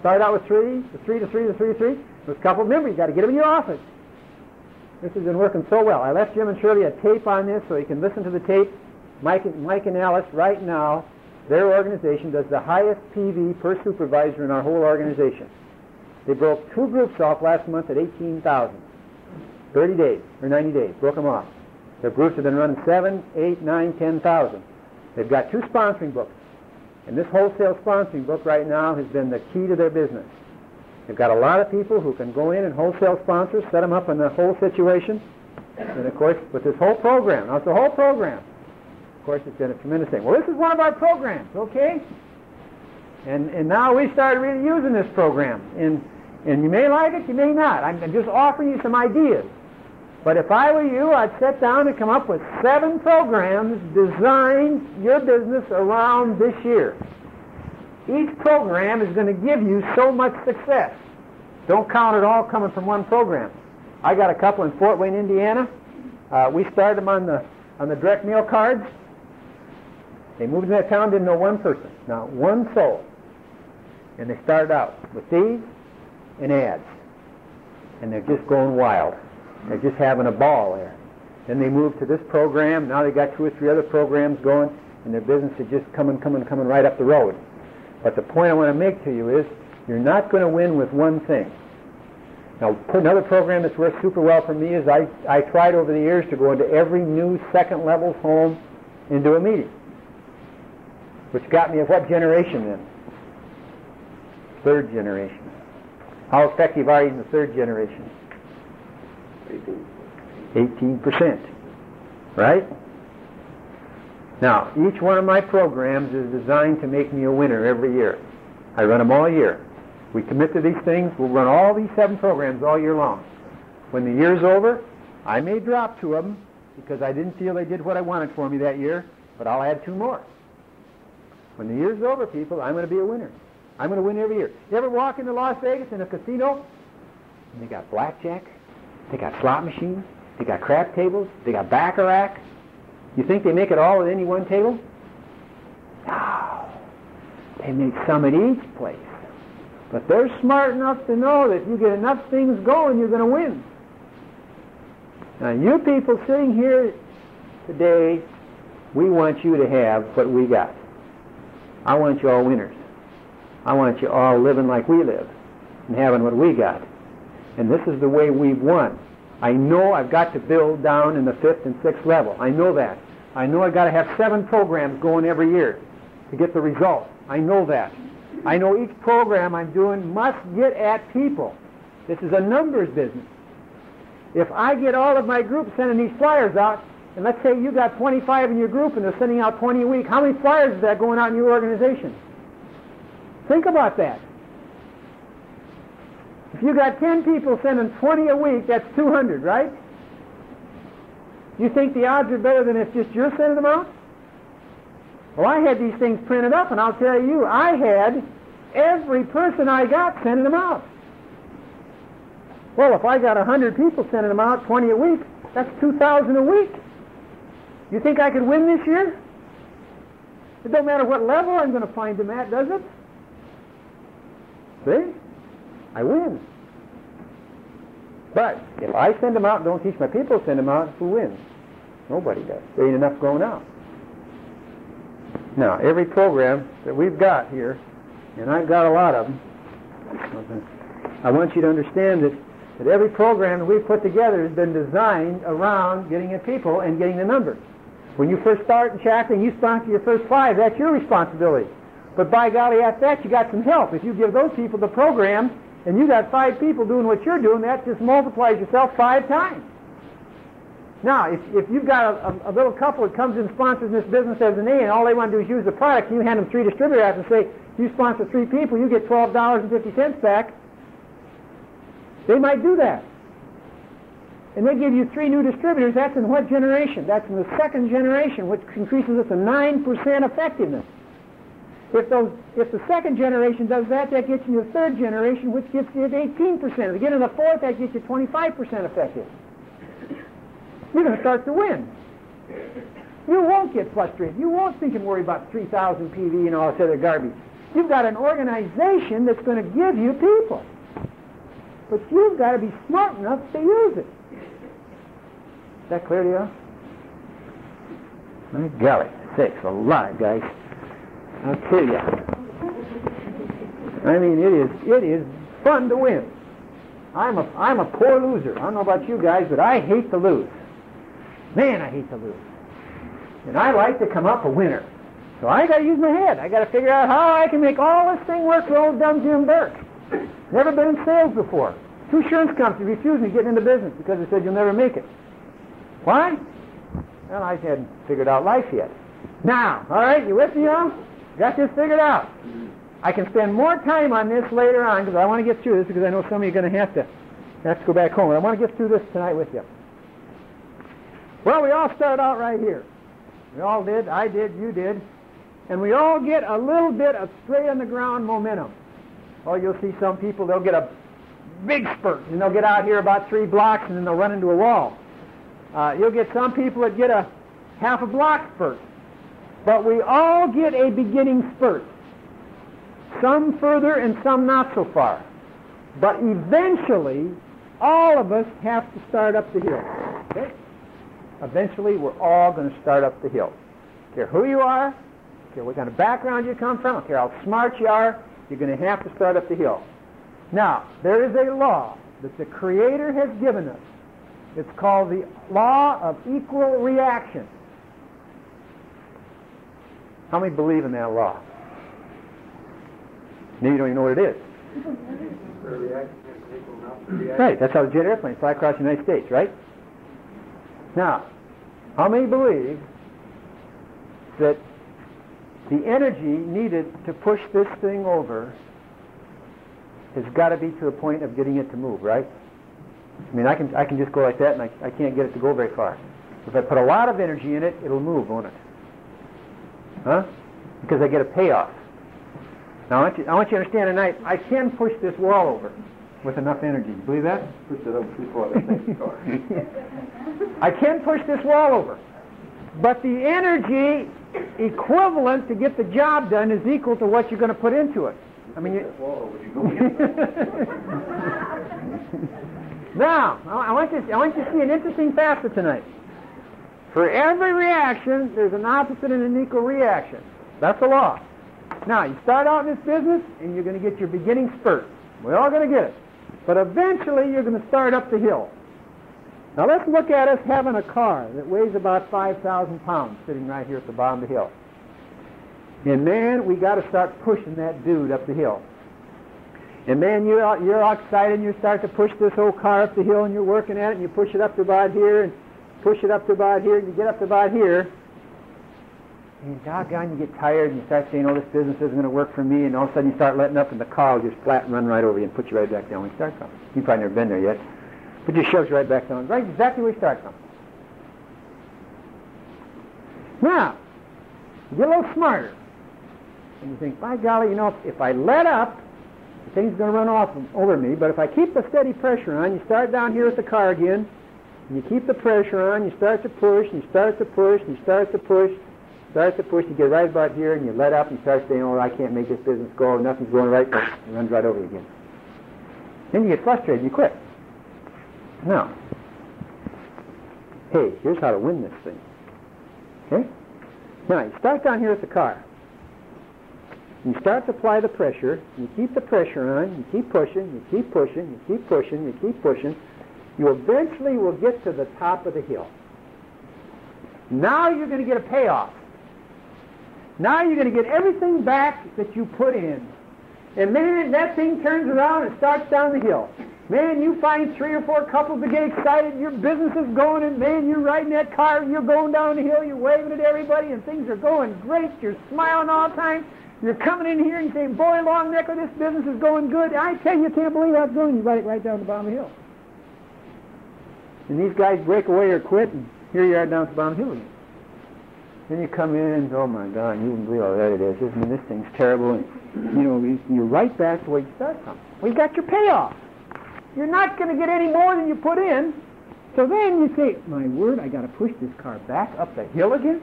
Started out with three, the three to three to three to three. There's a couple. Remember, you got to get them in your office. This has been working so well. I left Jim and Shirley a tape on this so you can listen to the tape. Mike, Mike and Alice, right now, their organization does the highest PV per supervisor in our whole organization. They broke two groups off last month at 18,000. 30 days, or 90 days, broke them off. Their groups have been running seven, eight, nine, ten thousand. They've got two sponsoring books. And this wholesale sponsoring book right now has been the key to their business. They've got a lot of people who can go in and wholesale sponsors, set them up in the whole situation. And of course, with this whole program, now it's a whole program. Of course, it's been a tremendous thing. Well, this is one of our programs, okay? And, and now we started really using this program. And, and you may like it, you may not. I'm just offering you some ideas. But if I were you, I'd sit down and come up with seven programs designed your business around this year. Each program is going to give you so much success. Don't count it all coming from one program. I got a couple in Fort Wayne, Indiana. Uh, we started them on the on the direct mail cards. They moved in that town, didn't know one person, not one soul. And they started out with these and ads. And they're just going wild. They're just having a ball there. Then they moved to this program. Now they got two or three other programs going, and their business is just coming, coming, coming right up the road. But the point I want to make to you is you're not going to win with one thing. Now, another program that's worked super well for me is I, I tried over the years to go into every new second level home and do a meeting. Which got me at what generation then? Third generation. How effective are you in the third generation? 18%. Right? Now, each one of my programs is designed to make me a winner every year. I run them all year. We commit to these things. We'll run all these seven programs all year long. When the year's over, I may drop two of them because I didn't feel they did what I wanted for me that year, but I'll add two more. When the year's over, people, I'm going to be a winner. I'm going to win every year. You ever walk into Las Vegas in a casino? And they got blackjack, they got slot machines, they got crap tables, they got baccarat. You think they make it all at any one table? No. They make some at each place. But they're smart enough to know that if you get enough things going, you're going to win. Now, you people sitting here today, we want you to have what we got. I want you all winners. I want you all living like we live and having what we got. And this is the way we've won. I know I've got to build down in the fifth and sixth level. I know that. I know I've got to have seven programs going every year to get the result. I know that. I know each program I'm doing must get at people. This is a numbers business. If I get all of my group sending these flyers out, and let's say you got 25 in your group and they're sending out 20 a week, how many flyers is that going out in your organization? Think about that. If you got 10 people sending 20 a week, that's 200, right? You think the odds are better than if just you're sending them out? Well, I had these things printed up, and I'll tell you, I had every person I got sending them out. Well, if I got 100 people sending them out, 20 a week, that's 2,000 a week. You think I could win this year? It don't matter what level I'm going to find them at, does it? See? I win. But if I send them out and don't teach my people to send them out, who wins? Nobody does. There ain't enough going out. Now, every program that we've got here, and I've got a lot of them, I want you to understand that, that every program that we've put together has been designed around getting at people and getting the numbers. When you first start in Shaklee and you sponsor your first five, that's your responsibility. But by golly, after that, you got some help. If you give those people the program, and you got five people doing what you're doing, that just multiplies yourself five times. Now, if, if you've got a, a, a little couple that comes in sponsors this business as an A, and all they want to do is use the product, and you hand them three distributor apps and say, you sponsor three people, you get $12.50 back, they might do that. And they give you three new distributors. That's in what generation? That's in the second generation, which increases it to 9% effectiveness. If, those, if the second generation does that, that gets you to the third generation, which gets you 18%. If you get in the fourth, that gets you 25% effective. You're going to start to win. You won't get frustrated. You won't think and worry about 3,000 PV and all this other garbage. You've got an organization that's going to give you people. But you've got to be smart enough to use it. Is that clear to you? My golly, sakes alive, guys. I'll tell you. I mean, it is it is fun to win. I'm a I'm a poor loser. I don't know about you guys, but I hate to lose. Man, I hate to lose. And I like to come up a winner. So I got to use my head. I got to figure out how I can make all this thing work for old dumb Jim Burke. Never been in sales before. Two insurance companies refused me getting into business because they said you'll never make it. Why? Well, I hadn't figured out life yet. Now, all right, you with me now? Got this figured out. I can spend more time on this later on because I want to get through this because I know some of you are going to have to have to go back home. But I want to get through this tonight with you. Well, we all start out right here. We all did. I did. You did. And we all get a little bit of straight on the ground momentum. Well, you'll see some people, they'll get a big spurt, and they'll get out here about three blocks, and then they'll run into a wall. Uh, you'll get some people that get a half a block spurt. But we all get a beginning spurt. Some further and some not so far. But eventually, all of us have to start up the hill. Okay? Eventually, we're all going to start up the hill. Care who you are, care what kind of background you come from, care how smart you are, you're going to have to start up the hill. Now, there is a law that the Creator has given us. It's called the law of equal reaction. How many believe in that law? Maybe you don't even know what it is. Right, that's how the jet airplanes fly across the United States, right? Now, how many believe that the energy needed to push this thing over has got to be to the point of getting it to move, right? I mean, I can, I can just go like that, and I, I can't get it to go very far. If I put a lot of energy in it, it'll move, won't it? Huh? Because I get a payoff. Now, I want you, I want you to understand tonight, I can push this wall over with enough energy. You believe that? Push it over before the next car. I can push this wall over. But the energy equivalent to get the job done is equal to what you're going to put into it. I mean, you... now, I want, you, I want you to see an interesting facet tonight. For every reaction, there's an opposite and an equal reaction. That's the law. Now, you start out in this business, and you're going to get your beginning spurt. We're all going to get it. But eventually, you're going to start up the hill. Now, let's look at us having a car that weighs about 5,000 pounds sitting right here at the bottom of the hill. And man, we got to start pushing that dude up the hill. And man, you're you're excited, and you start to push this old car up the hill, and you're working at it, and you push it up to about here, and push it up to about here, you get up to about here, and doggone, you get tired, and you start saying, oh, this business isn't going to work for me, and all of a sudden you start letting up, and the car will just flat run right over you and put you right back down where you start from. You've probably never been there yet. But just shoves you right back down, right exactly where you start from. Now, you get a little smarter, and you think, by golly, you know, if I let up, the thing's going to run off over me, but if I keep the steady pressure on, you start down here with the car again, and you keep the pressure on, you start to push, and you start to push, and you start to push, start to push, you get right about here, and you let up, and you start saying, oh, I can't make this business go, nothing's going right, and it runs right over again. Then you get frustrated, you quit. Now, hey, here's how to win this thing. Okay? Now, you start down here at the car. You start to apply the pressure, you keep the pressure on, you keep pushing, you keep pushing, you keep pushing, you keep pushing. You eventually will get to the top of the hill. Now you're going to get a payoff. Now you're going to get everything back that you put in. And man, that thing turns around and starts down the hill. Man, you find three or four couples that get excited, your business is going, and man, you're riding that car, and you're going down the hill, you're waving at everybody, and things are going great, you're smiling all the time. You're coming in here and saying, boy, long necker, this business is going good. I tell you, you can't believe how it's going. You ride it right down the bottom of the hill. And these guys break away or quit, and here you are down at the bottom of the hill again. Then you come in and, oh my God, you wouldn't believe how bad it is. I mean, this thing's terrible. And, you know, you're right back to where you started from. Well, you got your payoff. You're not going to get any more than you put in. So then you say, my word, I got to push this car back up the hill again?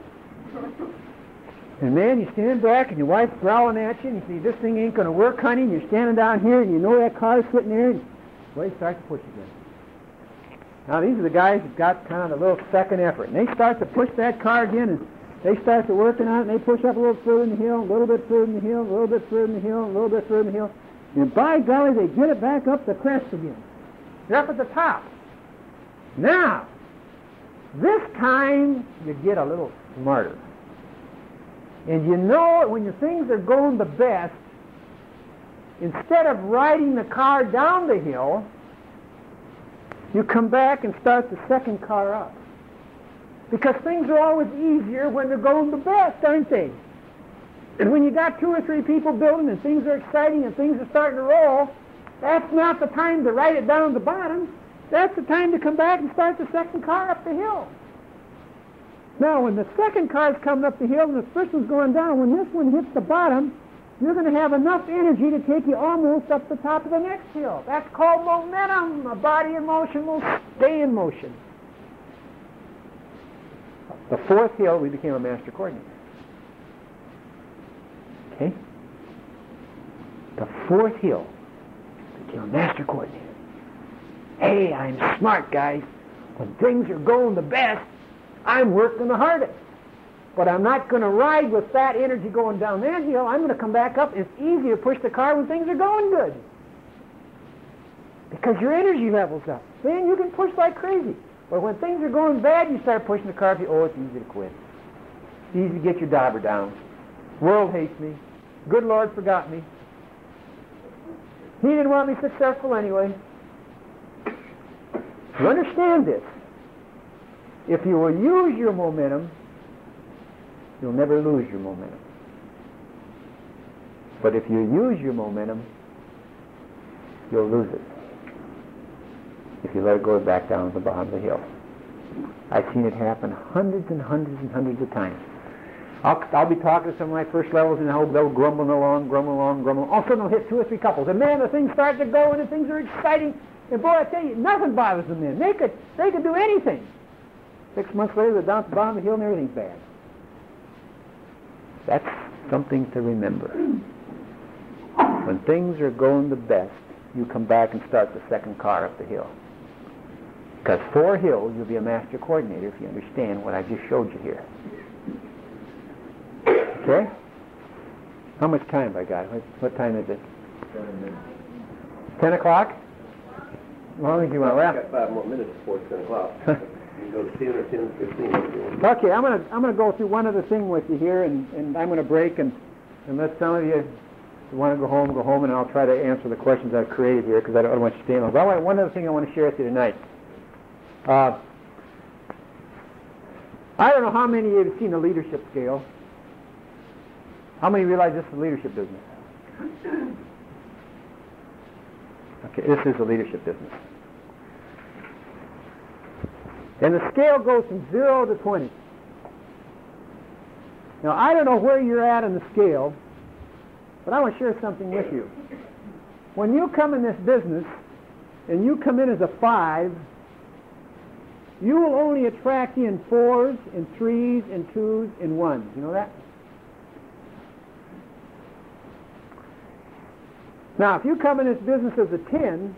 And man, you stand back and your wife's growling at you and you see this thing ain't going to work, honey, and you're standing down here and you know that car's sitting there and well, you start to push again. Now these are the guys that got kind of a little second effort. And they start to push that car again and they start to working on it and they push up a little further in the hill, a little bit further in the hill, a little bit further in the hill, a little bit further in the hill. And by golly, they get it back up the crest again. They're up at the top. Now, this time you get a little smarter. And you know when your things are going the best, instead of riding the car down the hill, you come back and start the second car up. Because things are always easier when they're going the best, aren't they? And when you got two or three people building and things are exciting and things are starting to roll, that's not the time to write it down the bottom. That's the time to come back and start the second car up the hill. Now, when the second car's coming up the hill and the first one's going down, when this one hits the bottom, you're going to have enough energy to take you almost up the top of the next hill. That's called momentum. A body in motion will stay in motion. The fourth hill, we became a master coordinator. Okay? The fourth hill became a master coordinator. Hey, I'm smart, guys. When things are going the best, I'm working the hardest. But I'm not going to ride with that energy going down that hill. I'm going to come back up. It's easy to push the car when things are going good. Because your energy level's up. Then you can push like crazy. But when things are going bad, you start pushing the car. Oh, it's easy to quit. It's easy to get your dauber down. World hates me. Good Lord forgot me. He didn't want me successful anyway. You understand this. If you will use your momentum, you'll never lose your momentum. But if you use your momentum, you'll lose it. If you let it go back down to the bottom of the hill. I've seen it happen hundreds and hundreds and hundreds of times. I'll, I'll be talking to some of my first levels and they'll, they'll grumbling along, grumbling along, grumbling. All of a sudden they'll hit two or three couples. And man, the things start to go and the things are exciting. And boy, I tell you, nothing bothers them then. They could, they could do anything. Six months later, they're down at the bottom of the hill and everything's bad. That's something to remember. When things are going the best, you come back and start the second car up the hill. Because four hills, you'll be a master coordinator if you understand what I just showed you here. Okay? How much time have I got? What, what time is it? Ten o'clock? As long as you want to wrap. I've got five more minutes before 10 o'clock. you can go 10 or 10, 15. Okay, I'm gonna I'm gonna go through one other thing with you here, and, and I'm gonna break and let some of you want to go home go home, and I'll try to answer the questions I've created here because I don't, want you to stay long. But I one other thing I want to share with you tonight. Uh, I don't know how many of you have seen the leadership scale. How many realize this is a leadership business? Okay, this is a leadership business. And the scale goes from 0 to 20. Now, I don't know where you're at in the scale, but I want to share something with you. When you come in this business and you come in as a 5, you will only attract in 4s and 3s and 2s and 1s. You know that? Now, if you come in this business as a 10,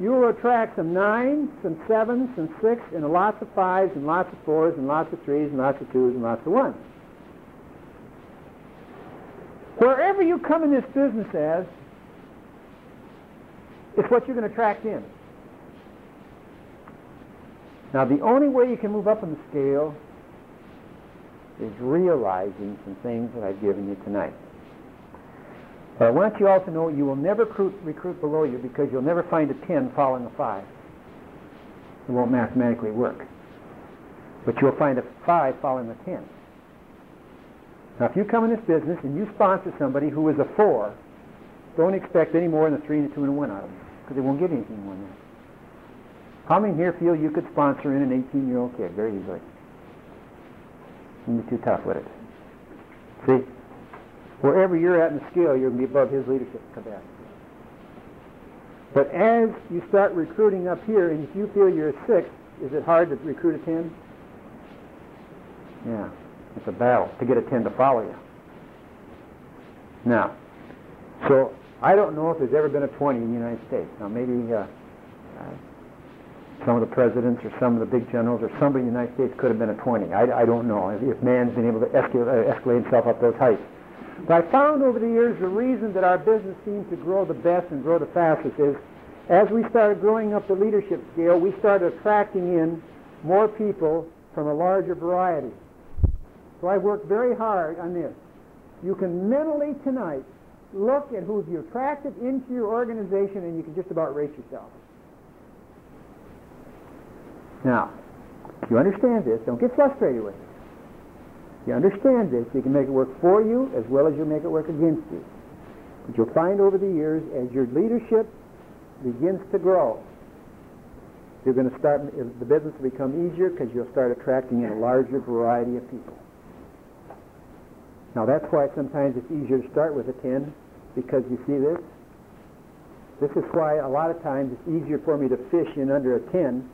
you will attract some 9s, some 7s, some 6, and lots of 5s, and lots of 4s, and lots of 3s, and lots of 2s, and lots of 1s. Wherever you come in this business as, it's what you're going to attract in. Now, the only way you can move up in the scale is realizing some things that I've given you tonight. But I want you all to know you will never recruit, recruit below you because you'll never find a 10 following a 5. It won't mathematically work. But you'll find a 5 following a 10. Now, if you come in this business and you sponsor somebody who is a 4, don't expect any more than a 3 and a 2 and a 1 out of them because they won't get anything more than that. How many here feel you could sponsor in an 18-year-old kid very easily? You'd be too tough with it. See? Wherever you're at in the scale, you're going to be above his leadership capacity. But as you start recruiting up here, and if you feel you're a six, is it hard to recruit a ten? Yeah, it's a battle to get a ten to follow you. Now, so I don't know if there's ever been a 20 in the United States. Now, maybe uh, uh, some of the presidents or some of the big generals or somebody in the United States could have been a 20. I, I don't know if, man's been able to escalate, uh, escalate himself up those heights. But I found over the years the reason that our business seems to grow the best and grow the fastest is as we started growing up the leadership scale, we started attracting in more people from a larger variety. So I worked very hard on this. You can mentally tonight look at who you attracted into your organization and you can just about rate yourself. Now, if you understand this, don't get frustrated with it. You understand this, you can make it work for you as well as you make it work against you. But you'll find over the years, as your leadership begins to grow, you're going to start, the business will become easier because you'll start attracting in a larger variety of people. Now that's why sometimes it's easier to start with a 10 because you see this. This is why a lot of times it's easier for me to fish in under a 10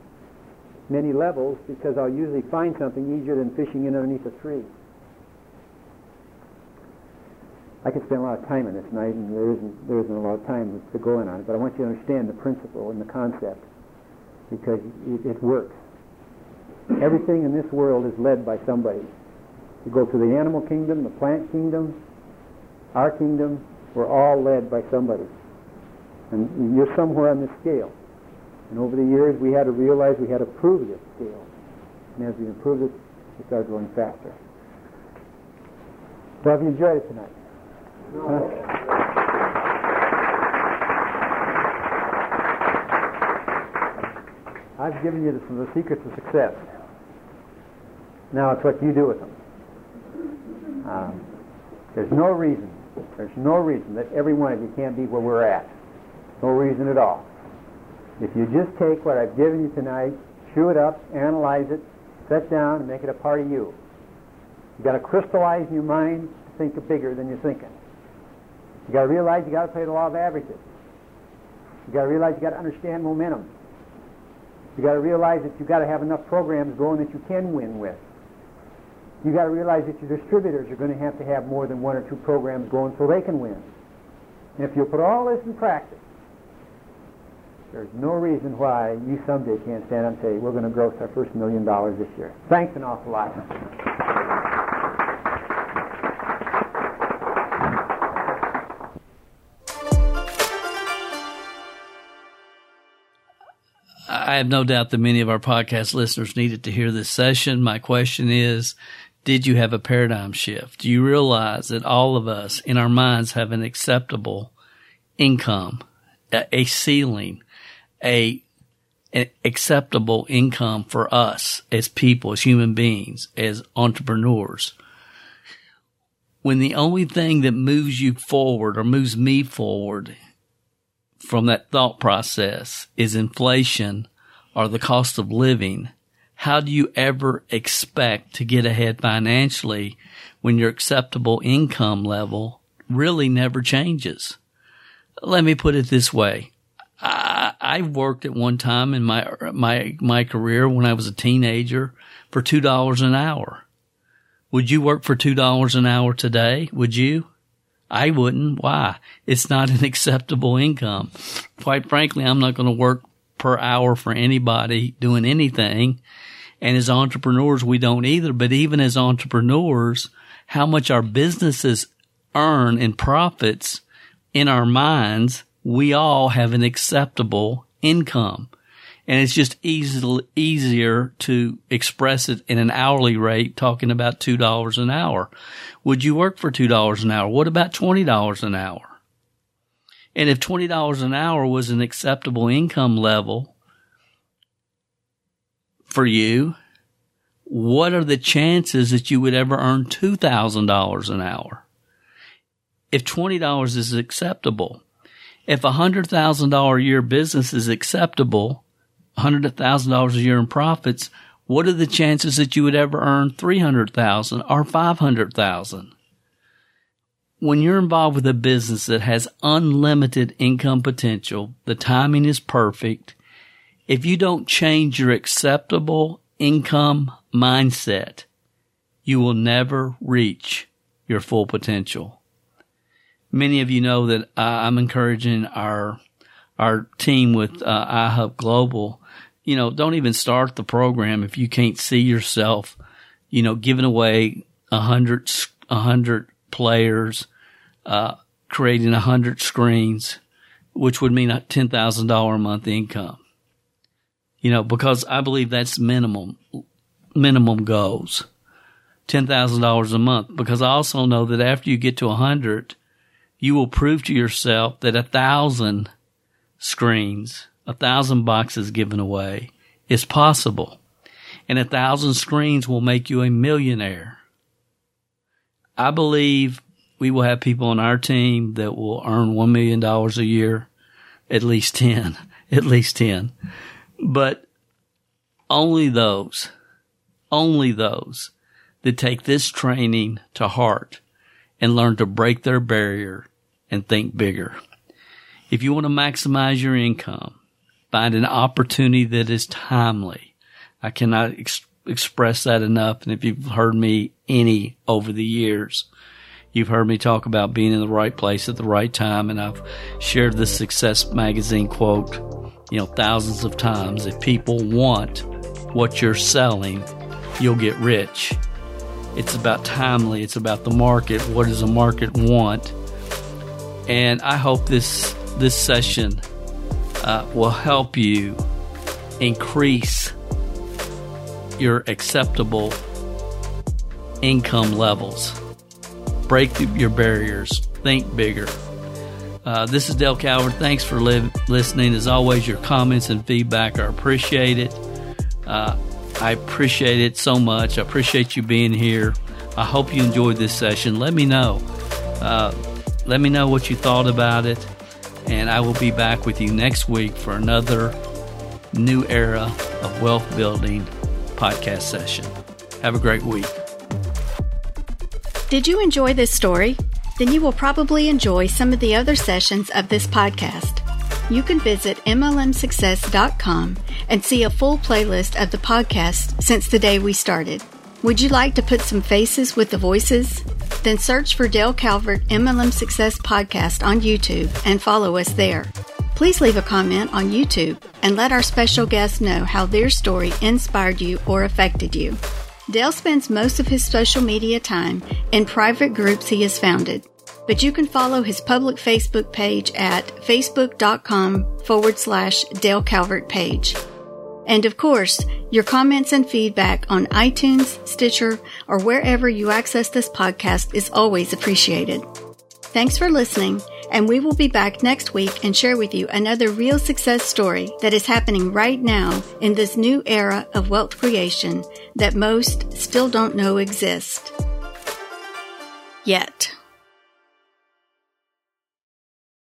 many levels because I'll usually find something easier than fishing in underneath a 3. I could spend a lot of time on this tonight, and there isn't there isn't a lot of time to go in on it. But I want you to understand the principle and the concept because it, it works. Everything in this world is led by somebody. You go to the animal kingdom, the plant kingdom, our kingdom. We're all led by somebody, and you're somewhere on this scale. And over the years, we had to realize we had to prove this scale. And as we improved it, we started going faster. So I hope you enjoyed it tonight? I've given you some of the secrets of success. Now it's what you do with them. Um, there's no reason, there's no reason that every one of you can't be where we're at. No reason at all. If you just take what I've given you tonight, chew it up, analyze it, sit down, and make it a part of you. You've got to crystallize in your mind to think bigger than you're thinking. You got to realize you got to play the law of averages. You got to realize you got to understand momentum. You got to realize that you got to have enough programs going that you can win with. You got to realize that your distributors are going to have to have more than one or two programs going so they can win. And if you put all this in practice, there's no reason why you someday can't stand up and say, we're going to gross our first million dollars this year. Thanks an awful lot. I have no doubt that many of our podcast listeners needed to hear this session. My question is, did you have a paradigm shift? Do you realize that all of us in our minds have an acceptable income, a ceiling, a an acceptable income for us as people, as human beings, as entrepreneurs. When the only thing that moves you forward or moves me forward from that thought process is inflation or the cost of living, how do you ever expect to get ahead financially when your acceptable income level really never changes? Let me put it this way. I, worked at one time in my, my, my career when I was a teenager for $2 an hour. Would you work for $2 an hour today? Would you? I wouldn't. Why? It's not an acceptable income. Quite frankly, I'm not going to work per hour for anybody doing anything. And as entrepreneurs, we don't either. But even as entrepreneurs, how much our businesses earn in profits in our minds, we all have an acceptable income. And it's just easy, easier to express it in an hourly rate, talking about $2 an hour. Would you work for $2 an hour? What about $20 an hour? And if $20 an hour was an acceptable income level for you, what are the chances that you would ever earn $2,000 an hour? If $20 is acceptable, if a $100,000 a year business is acceptable, $100,000 a year in profits, what are the chances that you would ever earn 300,000 or 500,000? when you're involved with a business that has unlimited income potential, the timing is perfect. If you don't change your acceptable income mindset, you will never reach your full potential. Many of you know that I'm encouraging our our team with uh, iHub Global. You know, don't even start the program if you can't see yourself. You know, giving away a hundred a hundred players uh, creating a hundred screens, which would mean a ten thousand dollar a month income. You know, because I believe that's minimum minimum goals, ten thousand dollars a month. Because I also know that after you get to a hundred, you will prove to yourself that a thousand screens, a thousand boxes given away is possible. And a thousand screens will make you a millionaire. I believe we will have people on our team that will earn $1 million a year, at least 10, at least 10. But only those, only those that take this training to heart and learn to break their barrier and think bigger. If you want to maximize your income, find an opportunity that is timely. I cannot ex- express that enough. And if you've heard me any over the years, you've heard me talk about being in the right place at the right time. And I've shared the Success Magazine quote, you know, thousands of times. If people want what you're selling, you'll get rich. It's about timely. It's about the market. What does the market want? And I hope this this session uh, will help you increase your acceptable income levels. Break your barriers. Think bigger. Uh, this is Dale Calvert. Thanks for li- listening. As always, your comments and feedback are appreciated. Uh, I appreciate it so much. I appreciate you being here. I hope you enjoyed this session. Let me know. Uh, let me know what you thought about it. And I will be back with you next week for another new era of wealth building podcast session. Have a great week. Did you enjoy this story? Then you will probably enjoy some of the other sessions of this podcast. You can visit MLMSuccess.com and see a full playlist of the podcast since the day we started. Would you like to put some faces with the voices? Then search for Dale Calvert MLM Success Podcast on YouTube and follow us there. Please leave a comment on YouTube and let our special guests know how their story inspired you or affected you. Dale spends most of his social media time in private groups he has founded but you can follow his public Facebook page at facebook.com forward slash Dale Calvert page. And of course, your comments and feedback on iTunes, Stitcher, or wherever you access this podcast is always appreciated. Thanks for listening, and we will be back next week and share with you another real success story that is happening right now in this new era of wealth creation that most still don't know exist. Yet.